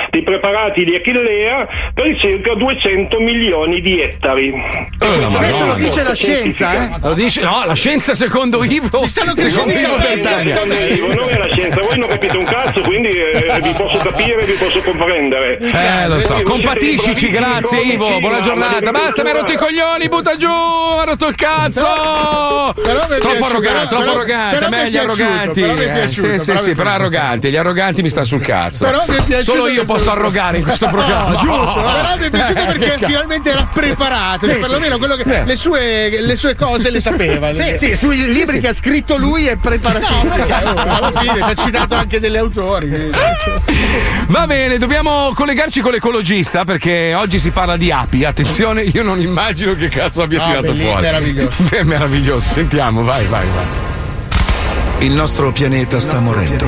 dei preparati di Achillea per circa 200 milioni di ettari. Questo lo dice la scienza, eh? Lo dice, no, la scienza secondo Ivo. Mi stanno secondo crescendo i Ivo capelli, Bertagna. Non è la scienza, voi non capite un cazzo, quindi eh, vi posso capire, vi posso comprendere. Eh, lo so. Voi Compatiscici, grazie Ivo. Buona giornata. Basta, mi hai rotto i coglioni, butta giù. Mi ha rotto il cazzo. Troppo arrogante, però- troppo arrogante. però A mi è me gli piaciuto, arroganti. eh, Sì, sì, sì, però arroganti. Gli arroganti mi sta sul cazzo. Solo io posso arrogare in questo programma. No, giusto, però mi è piaciuto Eh, perché che finalmente era preparato, Sì, cioè, perlomeno quello che, Eh. le, sue, le sue cose le sapeva. Sì, sì, sui libri che ha scritto lui è preparato. No, perché oh, alla fine ti ha citato anche degli autori. Va bene, dobbiamo collegarci con l'ecologista perché oggi si parla di api. Attenzione, io non immagino che cazzo abbia No, tirato fuori. meraviglioso. È meraviglioso. Sentiamo, vai, vai, vai. Il nostro pianeta sta morendo,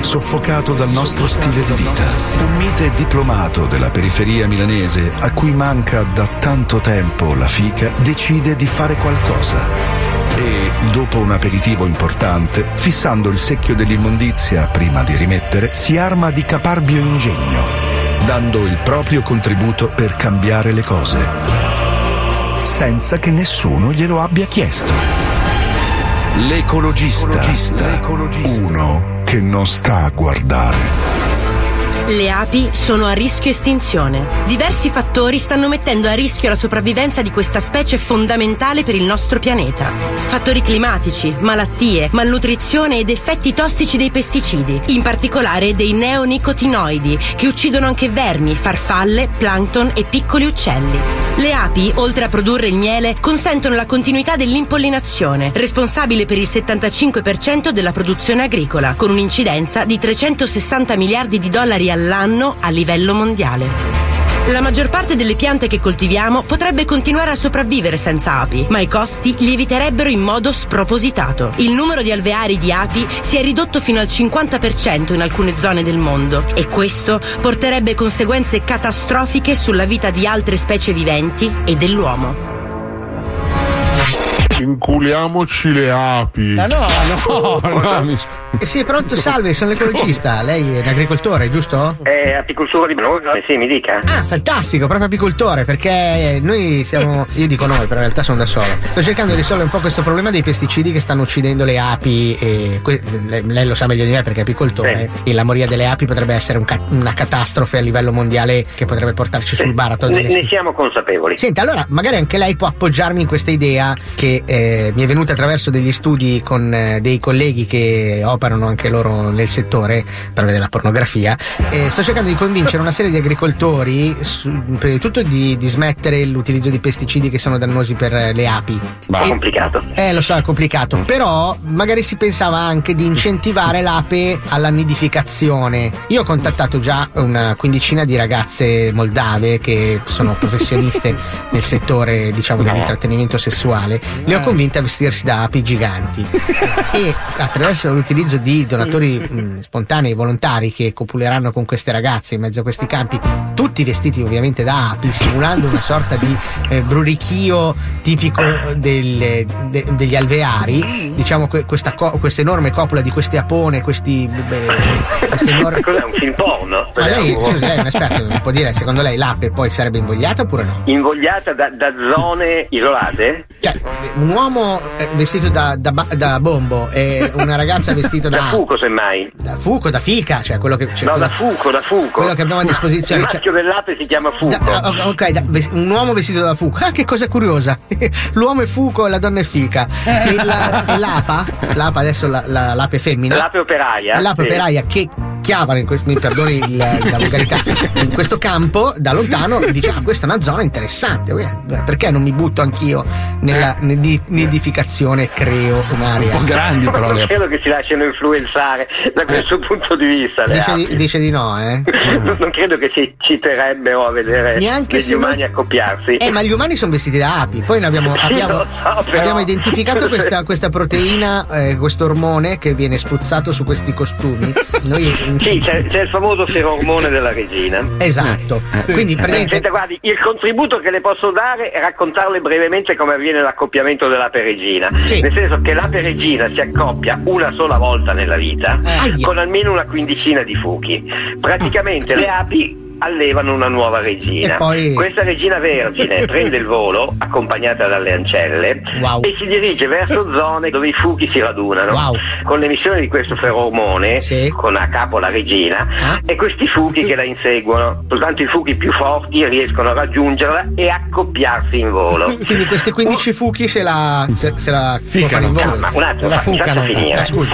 soffocato dal nostro stile di vita. Un mite diplomato della periferia milanese, a cui manca da tanto tempo la fica, decide di fare qualcosa. E, dopo un aperitivo importante, fissando il secchio dell'immondizia prima di rimettere, si arma di caparbio ingegno, dando il proprio contributo per cambiare le cose, senza che nessuno glielo abbia chiesto. L'ecologista. Uno che non sta a guardare. Le api sono a rischio estinzione. Diversi fattori stanno mettendo a rischio la sopravvivenza di questa specie fondamentale per il nostro pianeta. Fattori climatici, malattie, malnutrizione ed effetti tossici dei pesticidi, in particolare dei neonicotinoidi, che uccidono anche vermi, farfalle, plankton e piccoli uccelli. Le api, oltre a produrre il miele, consentono la continuità dell'impollinazione, responsabile per il 75% della produzione agricola, con un'incidenza di 360 miliardi di dollari all'anno a livello mondiale. La maggior parte delle piante che coltiviamo potrebbe continuare a sopravvivere senza api, ma i costi lieviterebbero in modo spropositato. Il numero di alveari di api si è ridotto fino al 50% in alcune zone del mondo e questo porterebbe conseguenze catastrofiche sulla vita di altre specie viventi e dell'uomo. Inculiamoci le api. Ma no, no, no, mi Eh sì, pronto, salve, sono l'ecologista. Lei è un agricoltore, giusto? È apicoltura di Bologna? Sì, mi dica. Ah, fantastico, proprio apicoltore, perché noi siamo. Io dico noi, però in realtà sono da solo. Sto cercando di risolvere un po' questo problema dei pesticidi che stanno uccidendo le api. E que- lei, lei lo sa meglio di me perché è apicoltore. E la moria delle api potrebbe essere un ca- una catastrofe a livello mondiale che potrebbe portarci sul baratro Ne, delle ne siamo consapevoli. Senta, allora magari anche lei può appoggiarmi in questa idea che eh, mi è venuta attraverso degli studi con eh, dei colleghi che operano anche loro nel settore per della pornografia. E sto cercando di convincere una serie di agricoltori, su- prima di tutto, di, di smettere l'utilizzo di pesticidi che sono dannosi per le api. Ma E- complicato. eh, lo so, è complicato. Però magari si pensava anche di incentivare l'ape alla nidificazione. Io ho contattato già una quindicina di ragazze moldave che sono professioniste nel settore, diciamo, dell'intrattenimento sessuale. Le ho convinte a vestirsi da api giganti. E attraverso l'utilizzo di donatori mh, spontanei volontari che copuleranno con queste ragazze in mezzo a questi campi, tutti vestiti ovviamente da api, simulando una sorta di eh, brurichio tipico del- de- degli alveari, diciamo que- questa, co- questa enorme coppola di questi apone, questi, beh, queste enormi- Cos'è un film porno? Ma lei, scusi, lei è un esperto, mi può dire, secondo lei l'ape poi sarebbe invogliata oppure no? Invogliata da, da zone isolate? Cioè, un uomo eh, vestito da, da da bombo e una ragazza vestita da, Da fuco, semmai. da fuco, da fica, cioè quello che, cioè, No, quello- da fuco, da fuco. quello che abbiamo a disposizione, Il cioè- maschio dell'ape si chiama fuco. Da- ah, ok, un uomo vestito da fuco. Ah, che cosa curiosa! L'uomo è fuco e la donna è fica. E, la- e l'apa, l'apa adesso la, la- l'ape femmina. L'ape operaia. L'ape sì. operaia che chiavano, in questo, mi perdoni il- la volgarità, in questo campo da lontano dice: Ah, questa è una zona interessante. eh, Perché non mi butto anch'io nella nidificazione creo un'area? Non credo che si lasciano influenzare da questo punto di vista. le Dice api. di, dice di no, eh? Non non credo che ci citerebbero a vedere Neanche se umani accoppiarsi. Eh, ma gli umani sono vestiti da api. Poi noi abbiamo, abbiamo- so, però- abbiamo identificato questa, questa proteina, eh, questo ormone che viene spruzzato su questi costumi. Noi Sì, c'è, c'è il famoso feromone della regina. Esatto. Sì. Quindi Eh, praticamente- senta, guardi, il contributo che le posso dare è raccontarle brevemente come avviene l'accoppiamento dell'ape regina. Nel senso che l'ape regina si accoppia una sola volta nella vita con almeno una quindicina di fuchi. Praticamente le api allevano una nuova regina. Poi- Questa regina vergine prende il volo accompagnata dalle ancelle Wow. e si dirige verso zone dove i fuchi si radunano. Wow. Con l'emissione di questo feromone, con a capo la regina, Ah. e questi fuchi che la inseguono. Soltanto i fuchi più forti riescono a raggiungerla e accoppiarsi in volo. Quindi questi 15 fuchi se la, se, se la Ficano. in volo. No, ma un attimo, la fucano. finire. Scusi.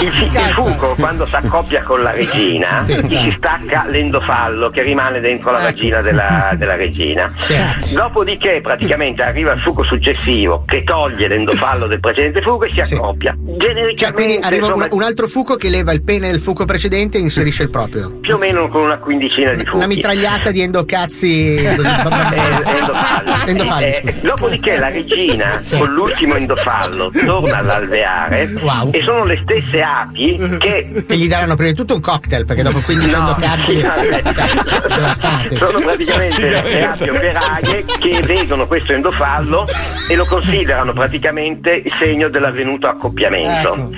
Il, il fuco quando si accoppia con la regina Sì, gli sì. si stacca l'endofallo che rimane dentro la vagina della, della regina. Sì. Dopodiché praticamente arriva il fuco successivo che toglie l'endofallo del precedente fuco e si accoppia. Genericamente Cioè, quindi arriva insomma, un, un altro fuco che leva il pene del fuco precedente e inserisce il proprio. più o meno con una quindicina di fuchi. Una mitragliata di endocazzi. endofalli. Endofalli, Eh, dopodiché la regina con l'ultimo endofallo torna all'alveare e sono le stesse api che Che gli daranno prima di tutto un cocktail, perché dopo 15 endocazzi. sì, sono praticamente le api operaie che vedono questo endofallo e lo considerano praticamente il segno dell'avvenuto accoppiamento.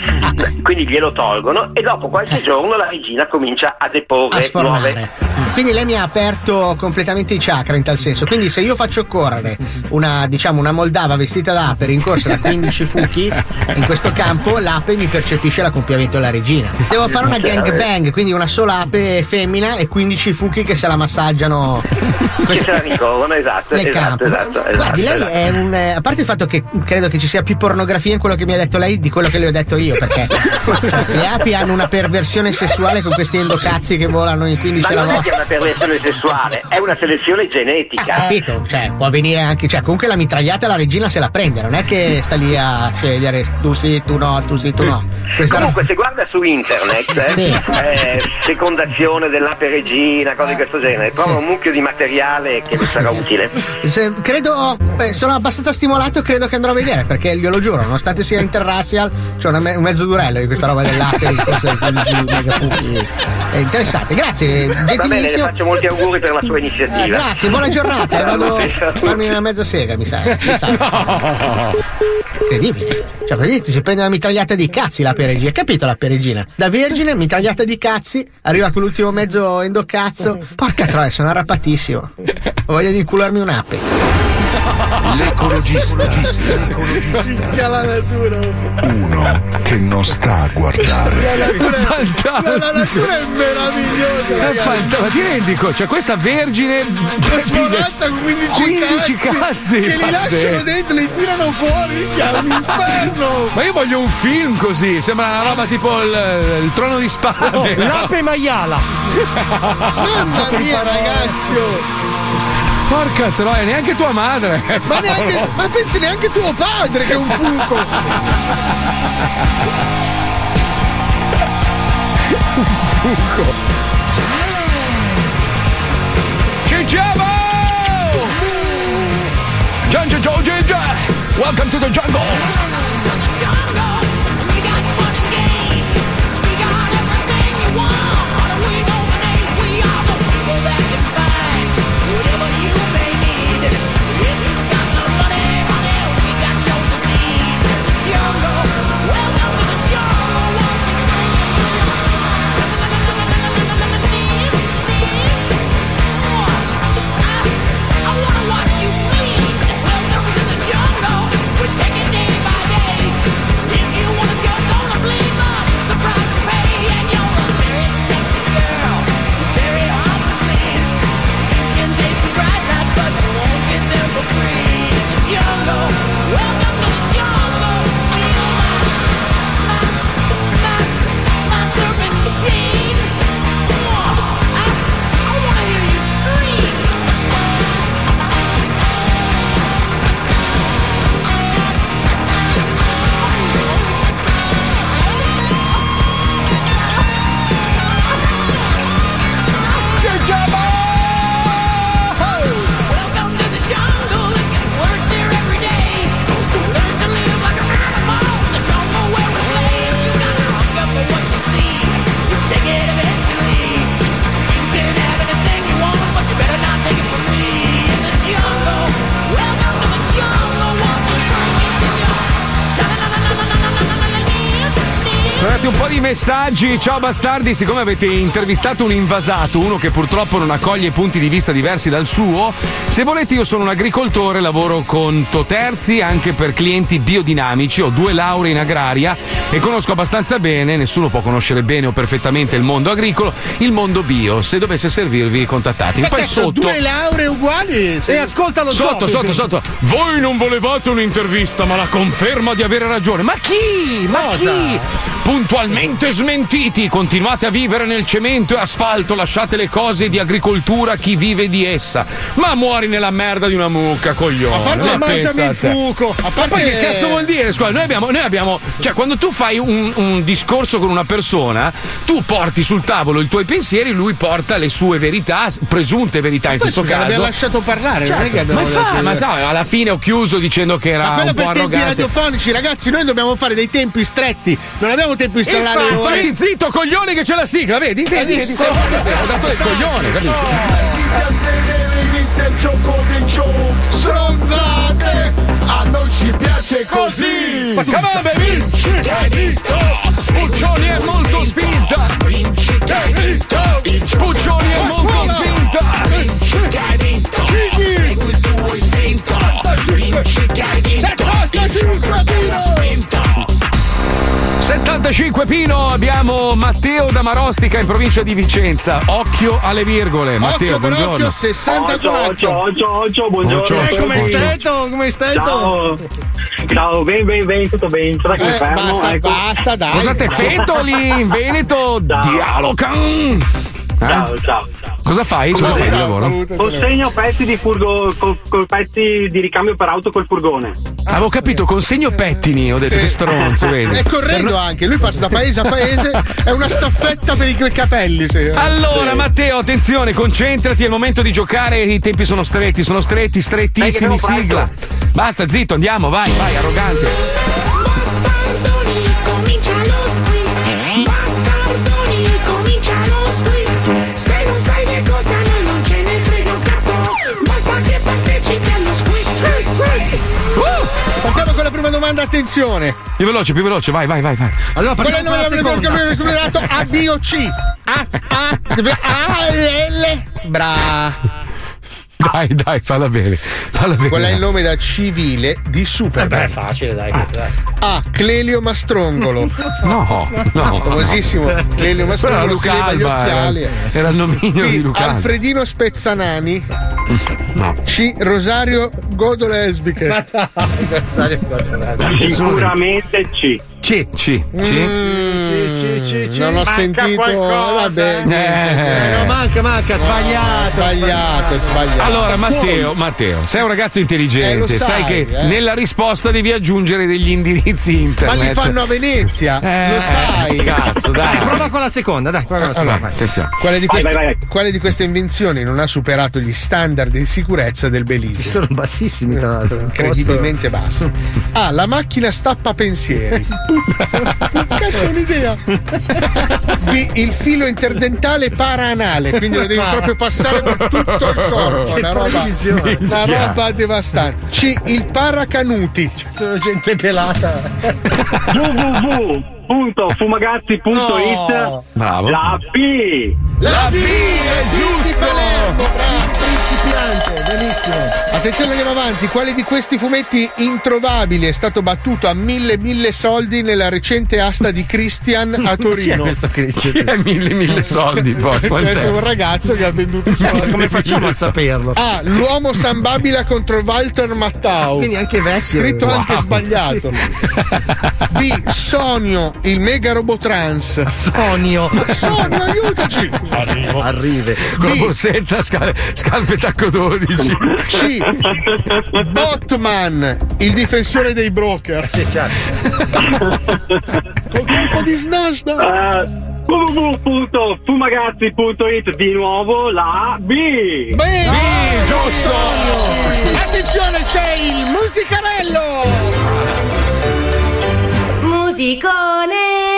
Quindi glielo tolgono e dopo qualche giorno la regina comincia a a deporre sfornare. nuove. Quindi lei mi ha aperto completamente i chakra in tal senso. Quindi se io faccio correre una, diciamo, una moldava vestita da ape rincorsa da 15 fuchi in questo campo, l'ape mi percepisce l'accoppiamento della regina. Devo fare una gangbang, quindi una sola ape femmina e 15 fuchi che se la massaggiano Che se la esatto, nel esatto, campo. esatto, esatto, Guardi, lei esatto. è un. eh, A parte il fatto che credo che ci sia più pornografia in quello che mi ha detto lei di quello che le ho detto io, perché cioè, le api hanno una perversione sessuale con questi endocazzi che volano in 15 Ma alla non è volta. che è una perversione sessuale, è una selezione genetica. Capito? Cioè, può avvenire anche. Cioè, comunque la mitragliata la regina se la prende, non è che sta lì a scegliere tu sì, tu no, tu sì, tu no. Questa Comunque, se guarda su internet, eh, Sì. eh, fecondazione dell'ape regina, cose di questo genere, trova Sì. un mucchio di materiale che le sarà utile. Se- credo, eh, sono abbastanza stimolato e credo che andrò a vedere perché glielo giuro, nonostante sia interracial, c'è me- un mezzo durello di questa roba di 15 megafuchi. È interessante, grazie, Va bene, le faccio molti auguri per la sua iniziativa. Eh, grazie, buona giornata. vado a farmi una mezza sega, mi sa. Mi sa. Incredibile. Cioè, praticamente si prende una mitragliata di cazzi la peregina. Capito la peregina? Da vergine, mitragliata di cazzi, arriva con l'ultimo mezzo endocazzo. Porca troia, sono arrapatissimo. Ho voglia di incularmi un'ape. L'ecologista. Minchia la natura. Uno che non sta a guardare. La natura, Fantastico. la natura è meravigliosa. È fanta- ma ti rendi conto? C'è questa vergine Che sforazza con 15, 15 cazzi, cazzi, che li lasciano dentro, li tirano fuori, minchia, è un inferno. Ma io voglio un film così, sembra una roba tipo il, il trono di spade. no? L'ape maiala. Mamma mia, ragazzo. Porca troia, neanche tua madre. Ma, neanche, ma pensi neanche tuo padre che è un fuco. un fuco. Ci siamo! Giangia Giorgia! Welcome to the jungle! Messaggi. Ciao bastardi, siccome avete intervistato un invasato, uno che purtroppo non accoglie punti di vista diversi dal suo, se volete io sono un agricoltore, lavoro con Toterzi anche per clienti biodinamici, ho due lauree in agraria e conosco abbastanza bene, nessuno può conoscere bene o perfettamente il mondo agricolo, il mondo bio. Se dovesse servirvi contattatemi. Poi sotto due lauree uguali. E ascolta lo Sotto, zombie. sotto, sotto. Voi non volevate un'intervista, ma la conferma di avere ragione. Ma chi? Ma Cosa? chi? Puntualmente smentiti. Continuate a vivere nel cemento e asfalto. Lasciate le cose di agricoltura a chi vive di essa. Ma muori nella merda di una mucca, coglione. A parte Ma mangiami il te. fuco. A Ma parte poi che cazzo vuol dire? Scusa, noi abbiamo, noi abbiamo. Cioè, quando tu fai un, un discorso con una persona, tu porti sul tavolo i tuoi pensieri, lui porta le sue verità, presunte verità in Poi questo caso. l'abbiamo lasciato parlare, Certo, abbiamo ma, fa, ma sa, alla fine ho chiuso dicendo che era Ma quello un po' per tempi arrogante. radiofonici, ragazzi, noi dobbiamo fare dei tempi stretti. Non abbiamo tempo installare Ore. fatti zitto, coglione, che c'è la sigla, vedi? Vedi, Hai vedi, ho dato del coglione, capisci? a sedere inizia il gioco dei giochi Stronzate A noi ci piace così. Ma come! Vinci che hai vinto Puccioni è molto spinta! Vinci che hai vinto Puccioni è molto spinta! Vinci che hai vinto Segui il tuo istinto. Vinci che hai vinto Il gioco della spinta 75 Pino, abbiamo Matteo da Marostica in provincia di Vicenza. Occhio alle virgole. Matteo, Occhio buongiorno. occhio, 64. Ciao, ciao, ciao, buongiorno. Ciao, Eh, ciao, come ciao. stai? tu? Come stai? Ciao. Ciao, ben, ben, ben, tutto bene. Mi Eh, fermo, basta, ecco. basta, dai. Cos'ate fetto lì in Veneto? Dialogan! Ciao, Eh? ciao. Cosa fai? Cosa fai di lavoro? salute, Consegno pezzi di furgo, col, col pezzi di ricambio per auto col furgone. Avevo capito, consegno pettini, ho detto Sì. che stronzo, vedi? È correndo anche, lui passa da paese a paese, è una staffetta per i capelli. sì. Allora, Matteo, attenzione, concentrati, è il momento di giocare. I tempi sono stretti, sono stretti, strettissimi. Sigla. Basta, zitto, andiamo, vai, vai, arrogante. Bastardoni, comincia domanda, attenzione. Più veloce, più veloce, vai, vai, vai, vai. Allora, Qual è il nome del superato A, B o C? A, A, A, L. Bra. Dai, dai, falla bene. Falla bene. Qual è il nome da civile di Superman? Beh, è facile, dai. dai. A. Clelio Mastrongolo. No, no. Famosissimo. Clelio Mastrongolo si era leva gli occhiali. era- era il nominio B. di Luca. Alfredino Spezzanani. No. C. Rosario Godolesbiche. Sicuramente C. C. C. Mm, non ho Manca sentito. qualcosa. Vabbè, Eh. niente. No, manca, manca, sbagliato. Sbagliato, sbagliato. Allora, Matteo, Matteo, sei un ragazzo Eh, intelligente, sai, che eh. nella risposta devi aggiungere degli indirizzi Ma internet. li fanno a Venezia, Eh, lo sai. Cazzo, dai. Dai, prova con la seconda, dai, prova con la Allora, seconda. Attenzione. Quale di, queste, vai, vai. quale di queste invenzioni non ha superato gli standard di sicurezza del Belize? Sono bassissimi, tra l'altro. Incredibilmente bassi. A. La macchina stappa pensieri. Cazzo, è un'idea. B. Il filo interdentale paraanale, quindi lo devi proprio passare per tutto il corpo. Che Una roba, una roba devastante. C. Il paracanuti. Sono gente pelata. www.fumagazzi.it No. Bravo. La P La B è giusto! Principiante, benissimo. Attenzione, andiamo avanti. Quale di questi fumetti introvabili è stato battuto a mille mille soldi nella recente asta di Christian a Chi è Torino? questo Cristian? Chi è mille mille soldi poi? Cioè, Quant'è? sei un ragazzo che ha venduto i suoi. come facciamo a saperlo? A. L'uomo San Babila contro Walter Mattau. Quindi anche vecchio. Scritto Wow. anche sbagliato. Sì, sì. B. Sonio, il mega robot trans. Sonio. Sonio, aiutaci! Arrive. Con la B. borsetta, scal- scarpe tacco 12. C. Botman, il difensore dei broker. Sì, certo. Col colpo di snasda. Uh, www.fumagazzi.it di nuovo la B Bene, giusto. Attenzione, c'è il musicarello. Musicone!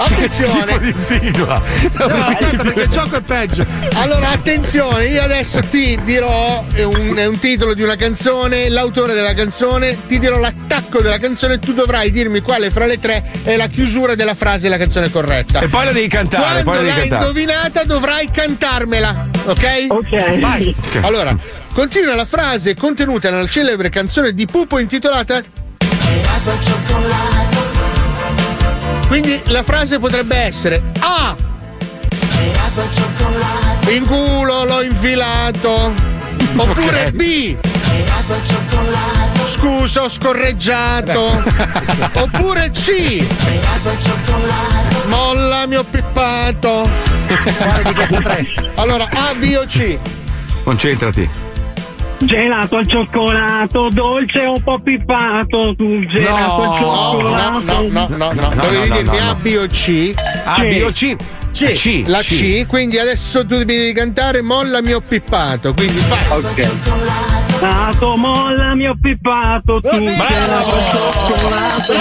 Attenzione. di sigla. No, aspetta, perché il gioco è peggio. Allora, attenzione, io adesso ti dirò è un, è un titolo di una canzone, l'autore della canzone, ti dirò l'attacco della canzone e tu dovrai dirmi quale fra le tre è la chiusura della frase della canzone corretta. E poi la devi cantare, Quando poi la devi l'hai cantare. indovinata dovrai cantarmela, ok? Ok. Vai. Ok. Allora, continua la frase contenuta nella celebre canzone di Pupo intitolata Quindi la frase potrebbe essere A. In culo l'ho infilato. Oppure B. Scusa, ho scorreggiato. Oppure C. Molla, mi ho pippato. Quale di queste tre? Allora, A, B o C? Concentrati. Gelato al cioccolato, dolce un po' pippato, tu gelato al No, cioccolato. no, no, no, no. No, Dovevi no, dirmi no, A, no. B o C? A, B o C? C. C. La C, quindi adesso tu devi cantare Molla mi ho pippato. Quindi vai. Ok. Stato molla mi ho pippato, tu gelato al cioccolato.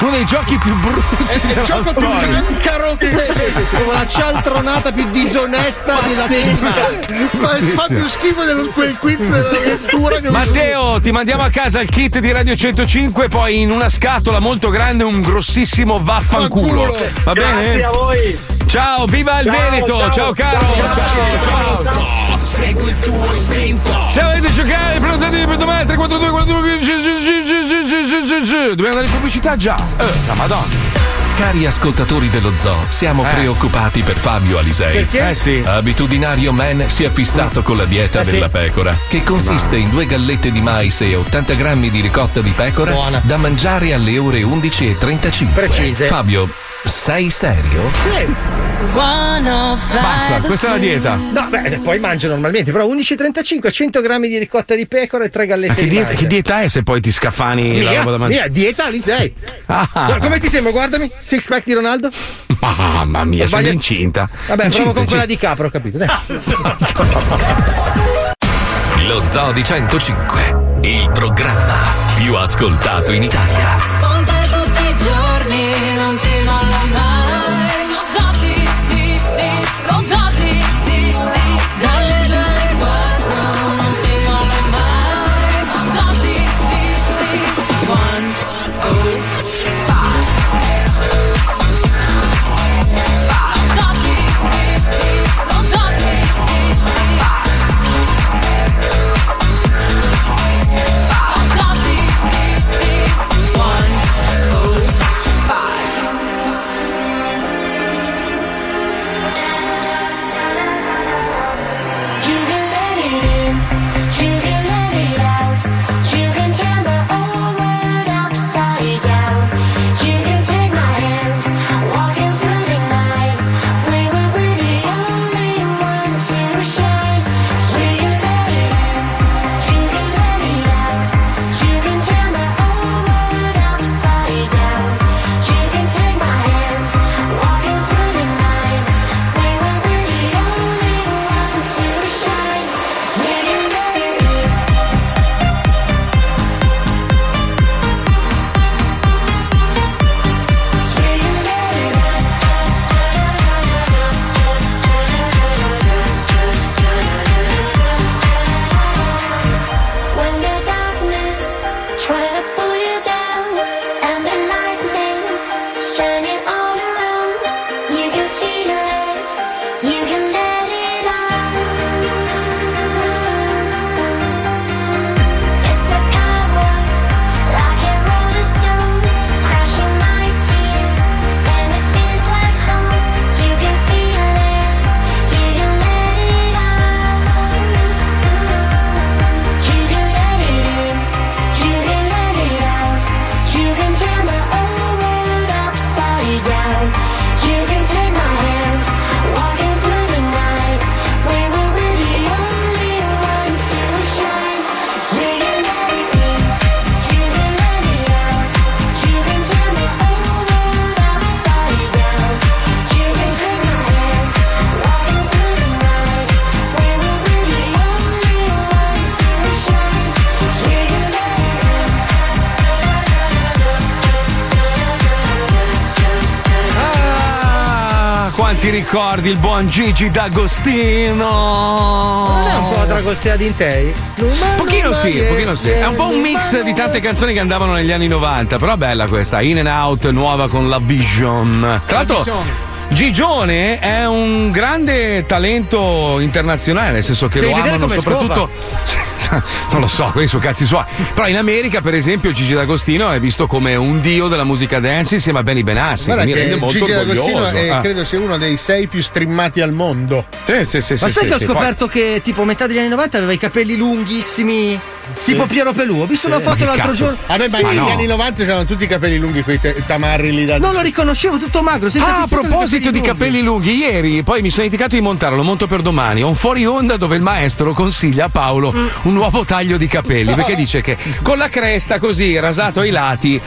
Uno dei giochi più brutti. È il gioco più storia. cancaro che Come la cialtronata più disonesta della settimana. fa, fa più schifo dello quel quiz della lettura che Matteo, ti mandiamo a casa il kit di Radio 105, poi in una scatola molto grande un grossissimo vaffanculo. Fanculo. Va Grazie bene? a voi. Ciao, viva il Ciao, Veneto! Ciao, ciao, caro! ciao, Ciao, ciao! Segui il tuo istinto. Se volete giocare, prenotatevi per domani 342 42 Dobbiamo andare in pubblicità già. Eh, la madonna. Cari ascoltatori dello zoo, siamo Eh. preoccupati per Fabio Alisei. Perché? Eh sì. Abitudinario man si è fissato con la dieta Eh sì. della pecora, che consiste in due gallette di mais e 80 grammi di ricotta di pecora Buona. da mangiare alle ore 11.35. Precise. Fabio, sei serio? Basta, questa è la dieta. No, beh, poi mangio normalmente, però 11,35, 100 grammi di ricotta di pecora e 3 Ma gallette che di dieta, che dieta è se poi ti scafani la Mia, roba da mangiare? mia, dieta lì sei. Ah. Come ti sembra? Guardami, six pack di Ronaldo. Mamma mia, sei incinta. Vabbè, Incinta, provo con quella incinta. di capra, ho capito. Dai. Lo Zoo di 105, il programma più ascoltato in Italia. Ti ricordi il buon Gigi D'Agostino? Non è un po' Dragostea Dintei? Pochino sì, un pochino sì. È un po' un mix di tante canzoni che andavano negli anni 90, però bella questa, In and Out, nuova con la Vision. Tra l'altro. Gigione è un grande talento internazionale, nel senso che Devi lo amano soprattutto. non lo so, quelli sono cazzi suoi. Però in America, per esempio, Gigi D'Agostino è visto come un dio della musica dance insieme a Benny Benassi. Guarda che mi rende molto Gigi D'Agostino orgoglioso. è, Ah. credo sia uno dei sei più streamati al mondo. Sì, sì, sì. Ma sai che ho scoperto che tipo metà degli anni 90 aveva i capelli lunghissimi, tipo Piero Pelù. Ho visto una foto l'altro giorno. Vabbè, ma Sì. negli anni 90 c'erano tutti i capelli lunghi, quei te- tamarri lì da. Non lo riconoscevo, tutto magro, senza Ah, a proposito di capelli lunghi, ieri poi mi sono dimenticato di montarlo, lo monto per domani. Ho un fuori onda dove il maestro consiglia a Paolo Mm. un nuovo taglio di capelli perché dice che con la cresta così rasato ai lati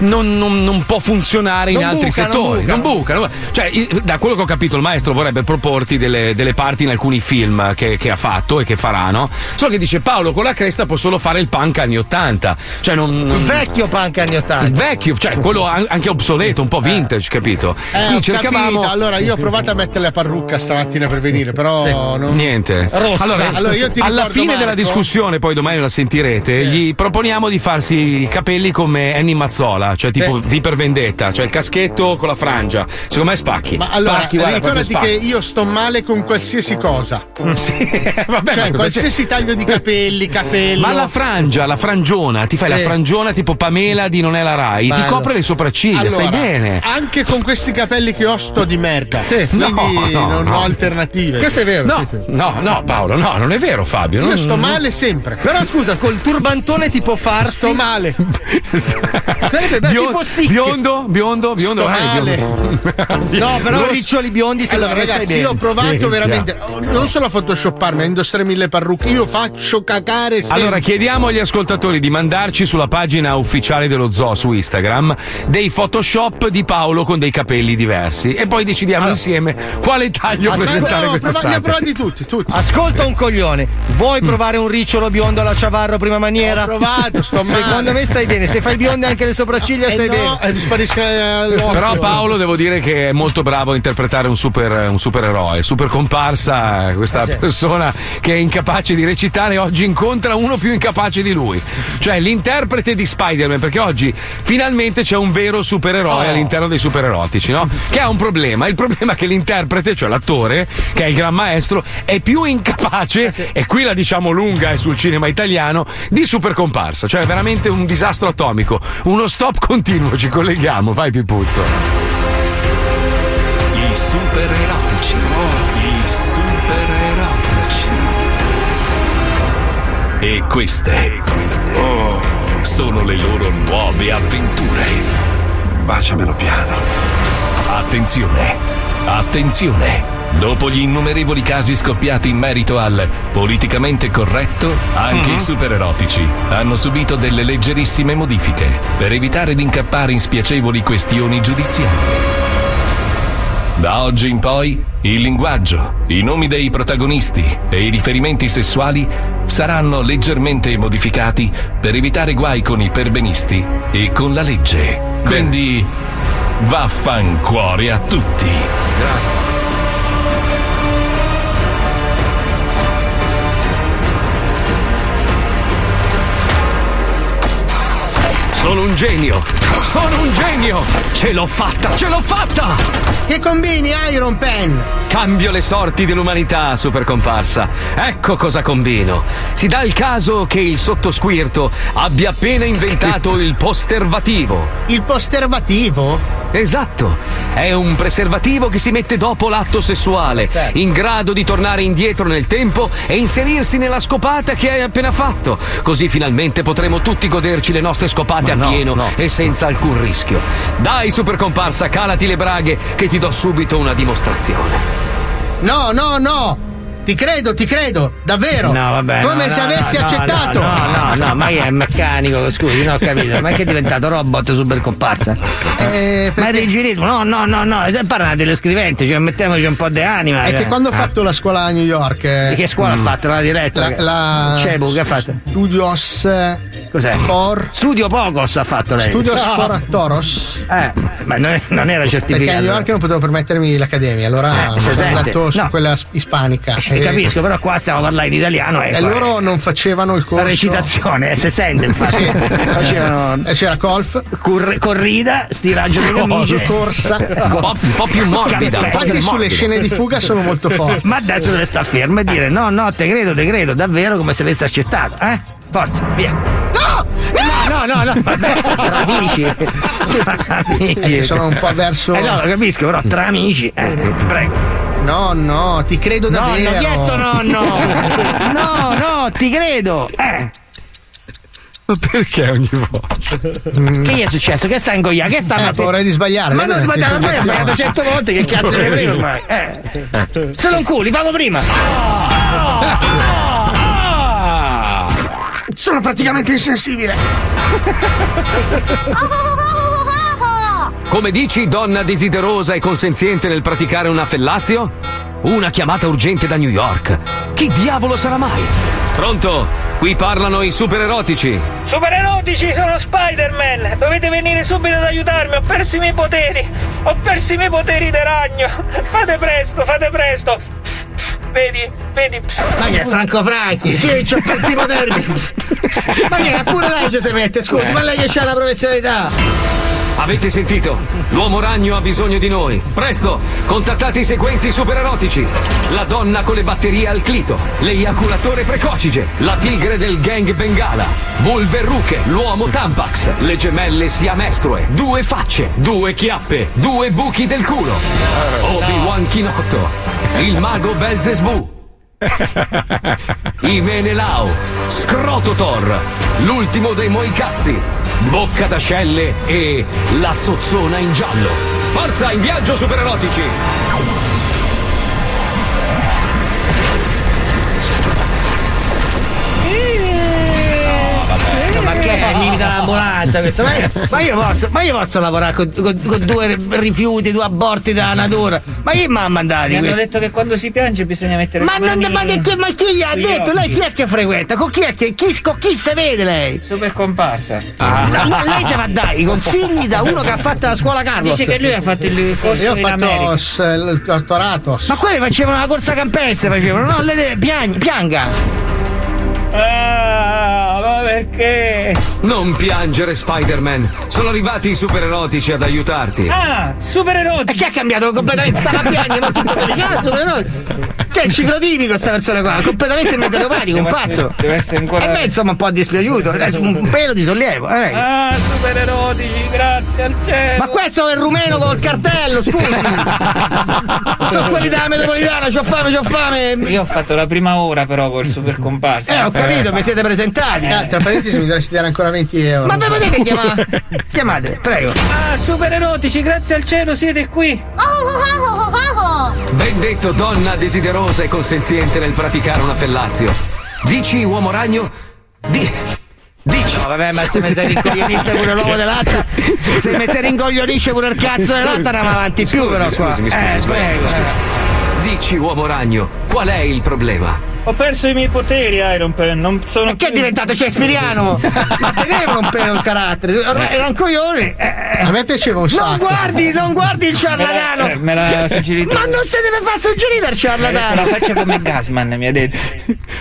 non, non- non può funzionare in Non altri buca, non settori. buca. Non buca. non- Cioè, da quello che ho capito, il maestro vorrebbe proporti delle, delle parti in alcuni film che, che ha fatto e che farà, no? Solo che dice Paolo con la cresta può solo fare il punk anni 80. Cioè, non. non- vecchio punk anni 80. il vecchio, cioè quello an- anche obsoleto, un po' vintage, capito? Eh, ho Quindi cercavamo. capito. Allora, io ho provato a mettere la parrucca stamattina per venire, però non. Niente. Rossa. Allora, Allora, io ti alla fine della Marco- discussione, poi domani la sentirete, gli proponiamo di farsi i capelli come Annie Mazzola, cioè tipo V per vendetta, cioè il caschetto con la frangia. Secondo me spacchi. Ma allora, Spacchi, guarda, ricordati proprio che spacchi. io sto male con qualsiasi cosa. Sì, vabbè, cioè, qualsiasi taglio di capelli, capello. Ma la frangia, la frangiona, ti fai la Sì. frangiona tipo Pamela di Non è la Rai, ti Bello. copre le sopracciglia, stai Allora, bene. Anche con questi capelli che ho sto di merda. Sì. Quindi No, no, non no. ho alternative. No, no, no, Paolo, no, non è vero, Fabio. Io non- sto male sempre. Però scusa, col turbantone tipo farsi. Sto male. Sarebbe bello, Bio- tipo sick. biondo, biondo, biondo, Sto eh, male. biondo. No, però Non- riccioli biondi secondo Allora, stai ragazzi, bene. io ho provato Minchia. veramente non solo a photoshopparmi, a indossare mille parrucche. Io faccio cagare sempre. Allora, chiediamo agli ascoltatori di mandarci sulla pagina ufficiale dello zoo su Instagram dei Photoshop di Paolo con dei capelli diversi e poi decidiamo insieme quale taglio Ah, presentare no, quest'estate. li ho provati tutti, tutti. Ascolta un coglione, vuoi Mm. provare un ricciolo biondo alla Ciavarro prima maniera? Ho provato, sto male. Secondo me stai bene, se fai bionde anche le sopracciglia Eh stai no, bene. eh, mi sparisca l'occhio. Però Paolo devo dire che è molto bravo a interpretare un, super, un supereroe, super comparsa, questa Eh sì. persona che è incapace di recitare oggi incontra uno più incapace di lui, cioè l'interprete di Spider-Man, perché oggi finalmente c'è un vero supereroe Oh. all'interno dei supererotici, no? Che ha un problema, il problema è che l'interprete, cioè l'attore, che è il gran maestro, è più incapace, Eh e qui la diciamo lunga è sul cinema italiano, di super comparsa, cioè veramente un disastro atomico, uno stop continuo, ci colleghiamo, vai Pipuzzo. I super erotici. I super erotici. E queste oh, sono le loro nuove avventure. Baciamelo piano. Attenzione, attenzione. Dopo gli innumerevoli casi scoppiati in merito al politicamente corretto, anche Mhm. i supererotici hanno subito delle leggerissime modifiche per evitare di incappare in spiacevoli questioni giudiziarie. Da oggi in poi il linguaggio, i nomi dei protagonisti e i riferimenti sessuali saranno leggermente modificati per evitare guai con i perbenisti e con la legge. Quindi vaffancuore a tutti. Sono un genio! Sono un genio! Ce l'ho fatta! Ce l'ho fatta! Che combini Iron Pen? Cambio le sorti dell'umanità, super comparsa. Ecco cosa combino. Si dà il caso che il sottosquirto abbia appena inventato il postervativo. Il postervativo? Esatto, è un preservativo che si mette dopo l'atto sessuale, in grado di tornare indietro nel tempo e inserirsi nella scopata che hai appena fatto. Così finalmente potremo tutti goderci le nostre scopate a no, pieno no. e senza alcun rischio. Dai, super comparsa, calati le braghe che ti do subito una dimostrazione. No, no, no! Ti credo, ti credo, davvero! No, vabbè. Come no, se no, avessi no, accettato! No, no, no, ma che è meccanico, scusi, non ho capito. Ma che è diventato robot super comparsa? Eh, Ma è rigirismo, no, no, no, no, se parla delle scriventi, cioè mettiamoci un po' di anima. È cioè. che quando ho Ah. fatto la scuola a New York. eh, Di che scuola ha fatto? La diretta? La, la Cebu, che ha fatto? Studios. Cos'è? Por. Studio Pogos ha fatto lei. Studio No. Sporatoros. Eh, ma non, non era Perché a certificato. New York non potevo permettermi l'accademia, allora Eh, sono andato su No. quella ispanica. Eh, capisco, però qua stiamo parlando in italiano E e loro non facevano il corso. La recitazione, eh, si sente infatti. Sì. Facevano E c'era golf. cor- corrida, stiraggio di camicie. corsa. Un po', un po' più morbida. Infatti sulle scene di fuga sono molto forti. Ma adesso deve stare fermo e dire no, no, te credo, te credo, davvero come se avesse accettato, eh? Forza, via. No! No, no, no, vabbè, sono tra amici. Tra amici. Sono un po' verso. Eh no, lo capisco, però tra amici, eh, prego. No, no, ti credo No, davvero. non ho chiesto nonno. No, no, ti credo. Eh. Ma perché ogni volta? Che gli è successo? Che sta ingoiando? Che sta Eh, paura di sbagliare, Ma non ma- ma- soggeziona. sbagliato cento volte, che cazzo ne frega ormai? Eh. Sono un culi, fammo prima. Sono praticamente insensibile. Come dici, donna desiderosa e consenziente nel praticare una fellazio? Una chiamata urgente da New York. Chi diavolo sarà mai? Pronto? Qui parlano i super erotici. Super erotici, sono Spider-Man! Dovete venire subito ad aiutarmi, ho perso i miei poteri! Ho perso i miei poteri di ragno! Fate presto, fate presto! Pss, pss, Vedi, vedi. pss. Ma che è Franco Franchi? Sì, c'ho persi i poteri. Ma che è? pure lei ci si mette, scusi, ma lei che c'ha la professionalità? Avete sentito? L'uomo ragno ha bisogno di noi. Presto, contattate i seguenti super erotici. La donna con le batterie al clito, l'eiaculatore precocige, la tigre del gang bengala, Wolverruche, l'uomo tampax, le gemelle siamestrue, due facce, due chiappe, due buchi del culo. Obi-Wan Chinotto, il mago Belzesbu. I Menelao, Scrototor, l'ultimo dei Moicazzi, Bocca d'ascelle e la zozzona in giallo. Forza, in viaggio supererotici! È? Vieni dall'ambulanza questo? Ma io, ma io posso, ma io posso lavorare con, con- con due rifiuti, due aborti dalla natura? Ma chi mi ha mandati Mi hanno questi? detto che quando si piange bisogna mettere Ma, le non, mani ma, che, che- ma chi gli ha detto? Lei chi è che frequenta? Con chi è che chi, con chi si vede lei? Super comparsa. No, no, lei se va dare i consigli da uno che ha fatto la scuola Carlos. Dice che lui ha fatto il corso Io ho fatto s- il dottorato. Ma quelli facevano la corsa campestre, facevano, no? Le piang- pianga. Ah, ma perché? Non piangere, Spider-Man. Sono arrivati i supererotici ad aiutarti. Ah, super E chi ha cambiato completamente? Stava a piangere, ma tutto per cazzo, però no. Che è ciclotimico sta persona qua, completamente meteoropatico, un pazzo. deve essere ancora- E beh, insomma, un po' dispiaciuto, adesso un un pelo di sollievo. eh. Ah, super erotici, grazie al cielo! Ma questo è il rumeno col cartello, scusi! Sono quelli della metropolitana, c'ho fame, c'ho fame! Io ho fatto la prima ora però col super comparsa. Eh, ho capito, vi siete presentati. Eh, tra parentesi mi dovresti dare ancora 20 euro. Ma ve potete chiamare? Chiamate, prego. Ah, super erotici, grazie al cielo siete qui! Ben detto, donna desiderosa e consenziente nel praticare una fellazio. Dici, uomo ragno? Di... Dici. No, vabbè, ma se mi si rincoglionisce pure l'uomo di latta, se mi si rincoglionisce pure il cazzo latta, andiamo avanti più, però. qua. Scusi, mi scusi, Eh, scusi, prego. scusi. Dici, uomo ragno, qual è il problema? Ho perso i miei poteri, Iron Pen, non sono E che è diventato Cespiriano? Ma tenevano un pelo il carattere, era un coglione. Eh, A me piaceva un Non sacco. guardi, non guardi il Me ciarlatano! la, me l'ha suggerito. Ma non si deve far suggerire il ciarlatano! La faccia come Gasman, mi ha detto.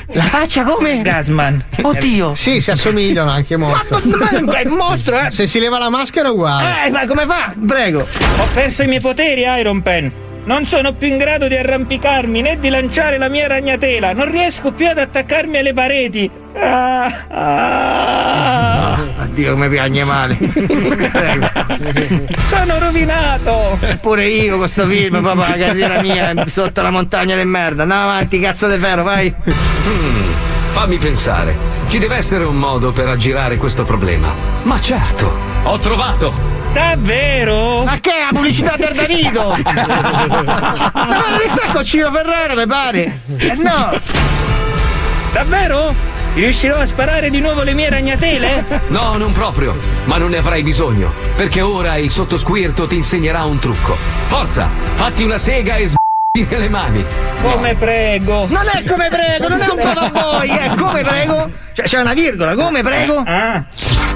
La faccia come? Gasman. Oddio! Sì, si assomigliano anche molto. Ma ma è un mostro, eh! Se si leva la maschera è uguale. Eh, ma come fa? Prego! Ho perso i miei poteri, Iron Pen. Non sono più in grado di arrampicarmi né di lanciare la mia ragnatela. Non riesco più ad attaccarmi alle pareti. Ah, ah. Addio, come piagne male. Sono rovinato. Pure io con sto film, proprio la carriera mia sotto la montagna di merda. Andiamo avanti, cazzo di ferro, vai! Hmm, fammi pensare. Ci deve essere un modo per aggirare questo problema. Ma certo, ho trovato! Davvero? Ma che è la pubblicità del Danito? Ma non sta con Ciro Ferrero, mi pare! Eh no! Davvero? Riuscirò a sparare di nuovo le mie ragnatele? No, non proprio, ma non ne avrai bisogno, perché ora il sottosquirto ti insegnerà un trucco. Forza, fatti una sega e s***. nelle mani. Come prego. Non è come prego, non è un po' voi, è come prego. Cioè, c'è una virgola, come prego? Ah.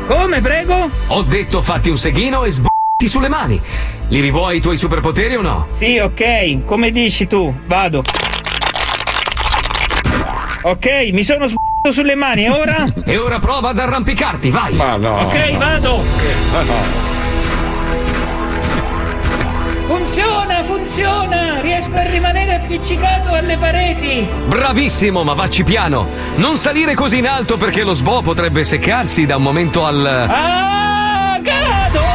Come prego? Ho detto fatti un seghino e sbotti sulle mani. Li rivuoi i tuoi superpoteri o no? Sì, ok, come dici tu, vado. Ok, mi sono sbattuto sulle mani, e ora? E ora prova ad arrampicarti, vai! Ma no! Ok, vado! Funziona, funziona! Riesco a rimanere appiccicato alle pareti! Bravissimo, ma vacci piano! Non salire così in alto perché lo sbo potrebbe seccarsi da un momento al. Ah, cado!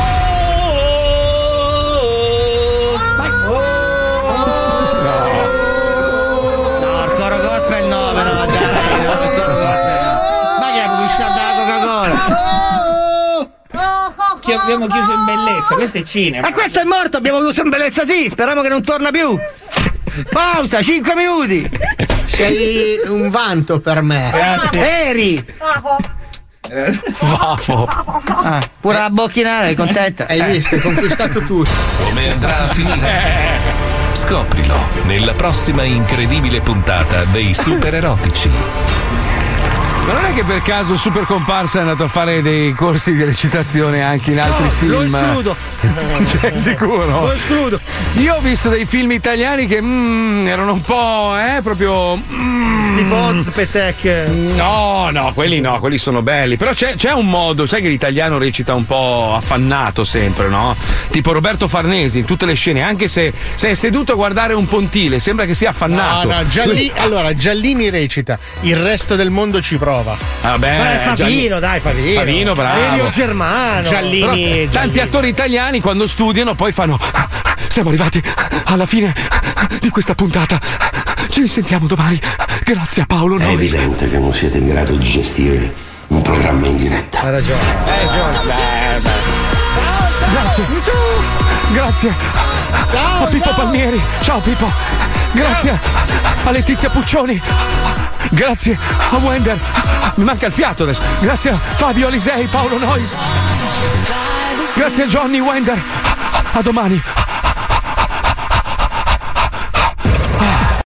Che abbiamo chiuso in bellezza, questo è cinema. Ma questo è morto, abbiamo chiuso in bellezza sì, speriamo che non torna più. Pausa, 5 minuti. Sei un vanto per me. Grazie. Eri. Vafo. Ah, pure la bocchinare, è contenta. Hai visto, hai conquistato tutto. Come andrà a finire? Scoprilo nella prossima incredibile puntata dei super erotici. Ma non è che per caso Super Comparsa è andato a fare dei corsi di recitazione anche in altri film? Lo escludo. Cioè, sicuro? Lo escludo. Io ho visto dei film italiani che mm, erano un po', eh, proprio. mm, Tipo Ozpetek. No, no, quelli no, quelli sono belli. Però c'è, c'è un modo, sai che l'italiano recita un po' affannato sempre, no? Tipo Roberto Farnesi in tutte le scene, anche se, se è seduto a guardare un pontile, sembra che sia affannato. No, no, Gialli- allora Giallini recita, il resto del mondo ci prova. Vabbè, Ma è Favino, Gianni- dai, Favino. Favino, bravo. Elio Germano. Giallini. Però tanti attori italiani quando studiano poi fanno siamo arrivati alla fine di questa puntata. Ci risentiamo domani. Grazie a Paolo È Nois evidente che non siete in grado di gestire un programma in diretta. Ha ragione. Eh, grazie. Grazie. A Pippo Palmieri. Ciao Pippo. Grazie a Letizia Puccioni grazie a Wender. Mi manca il fiato adesso. Grazie a Fabio Alisei Paolo Nois grazie a Johnny Wender. A domani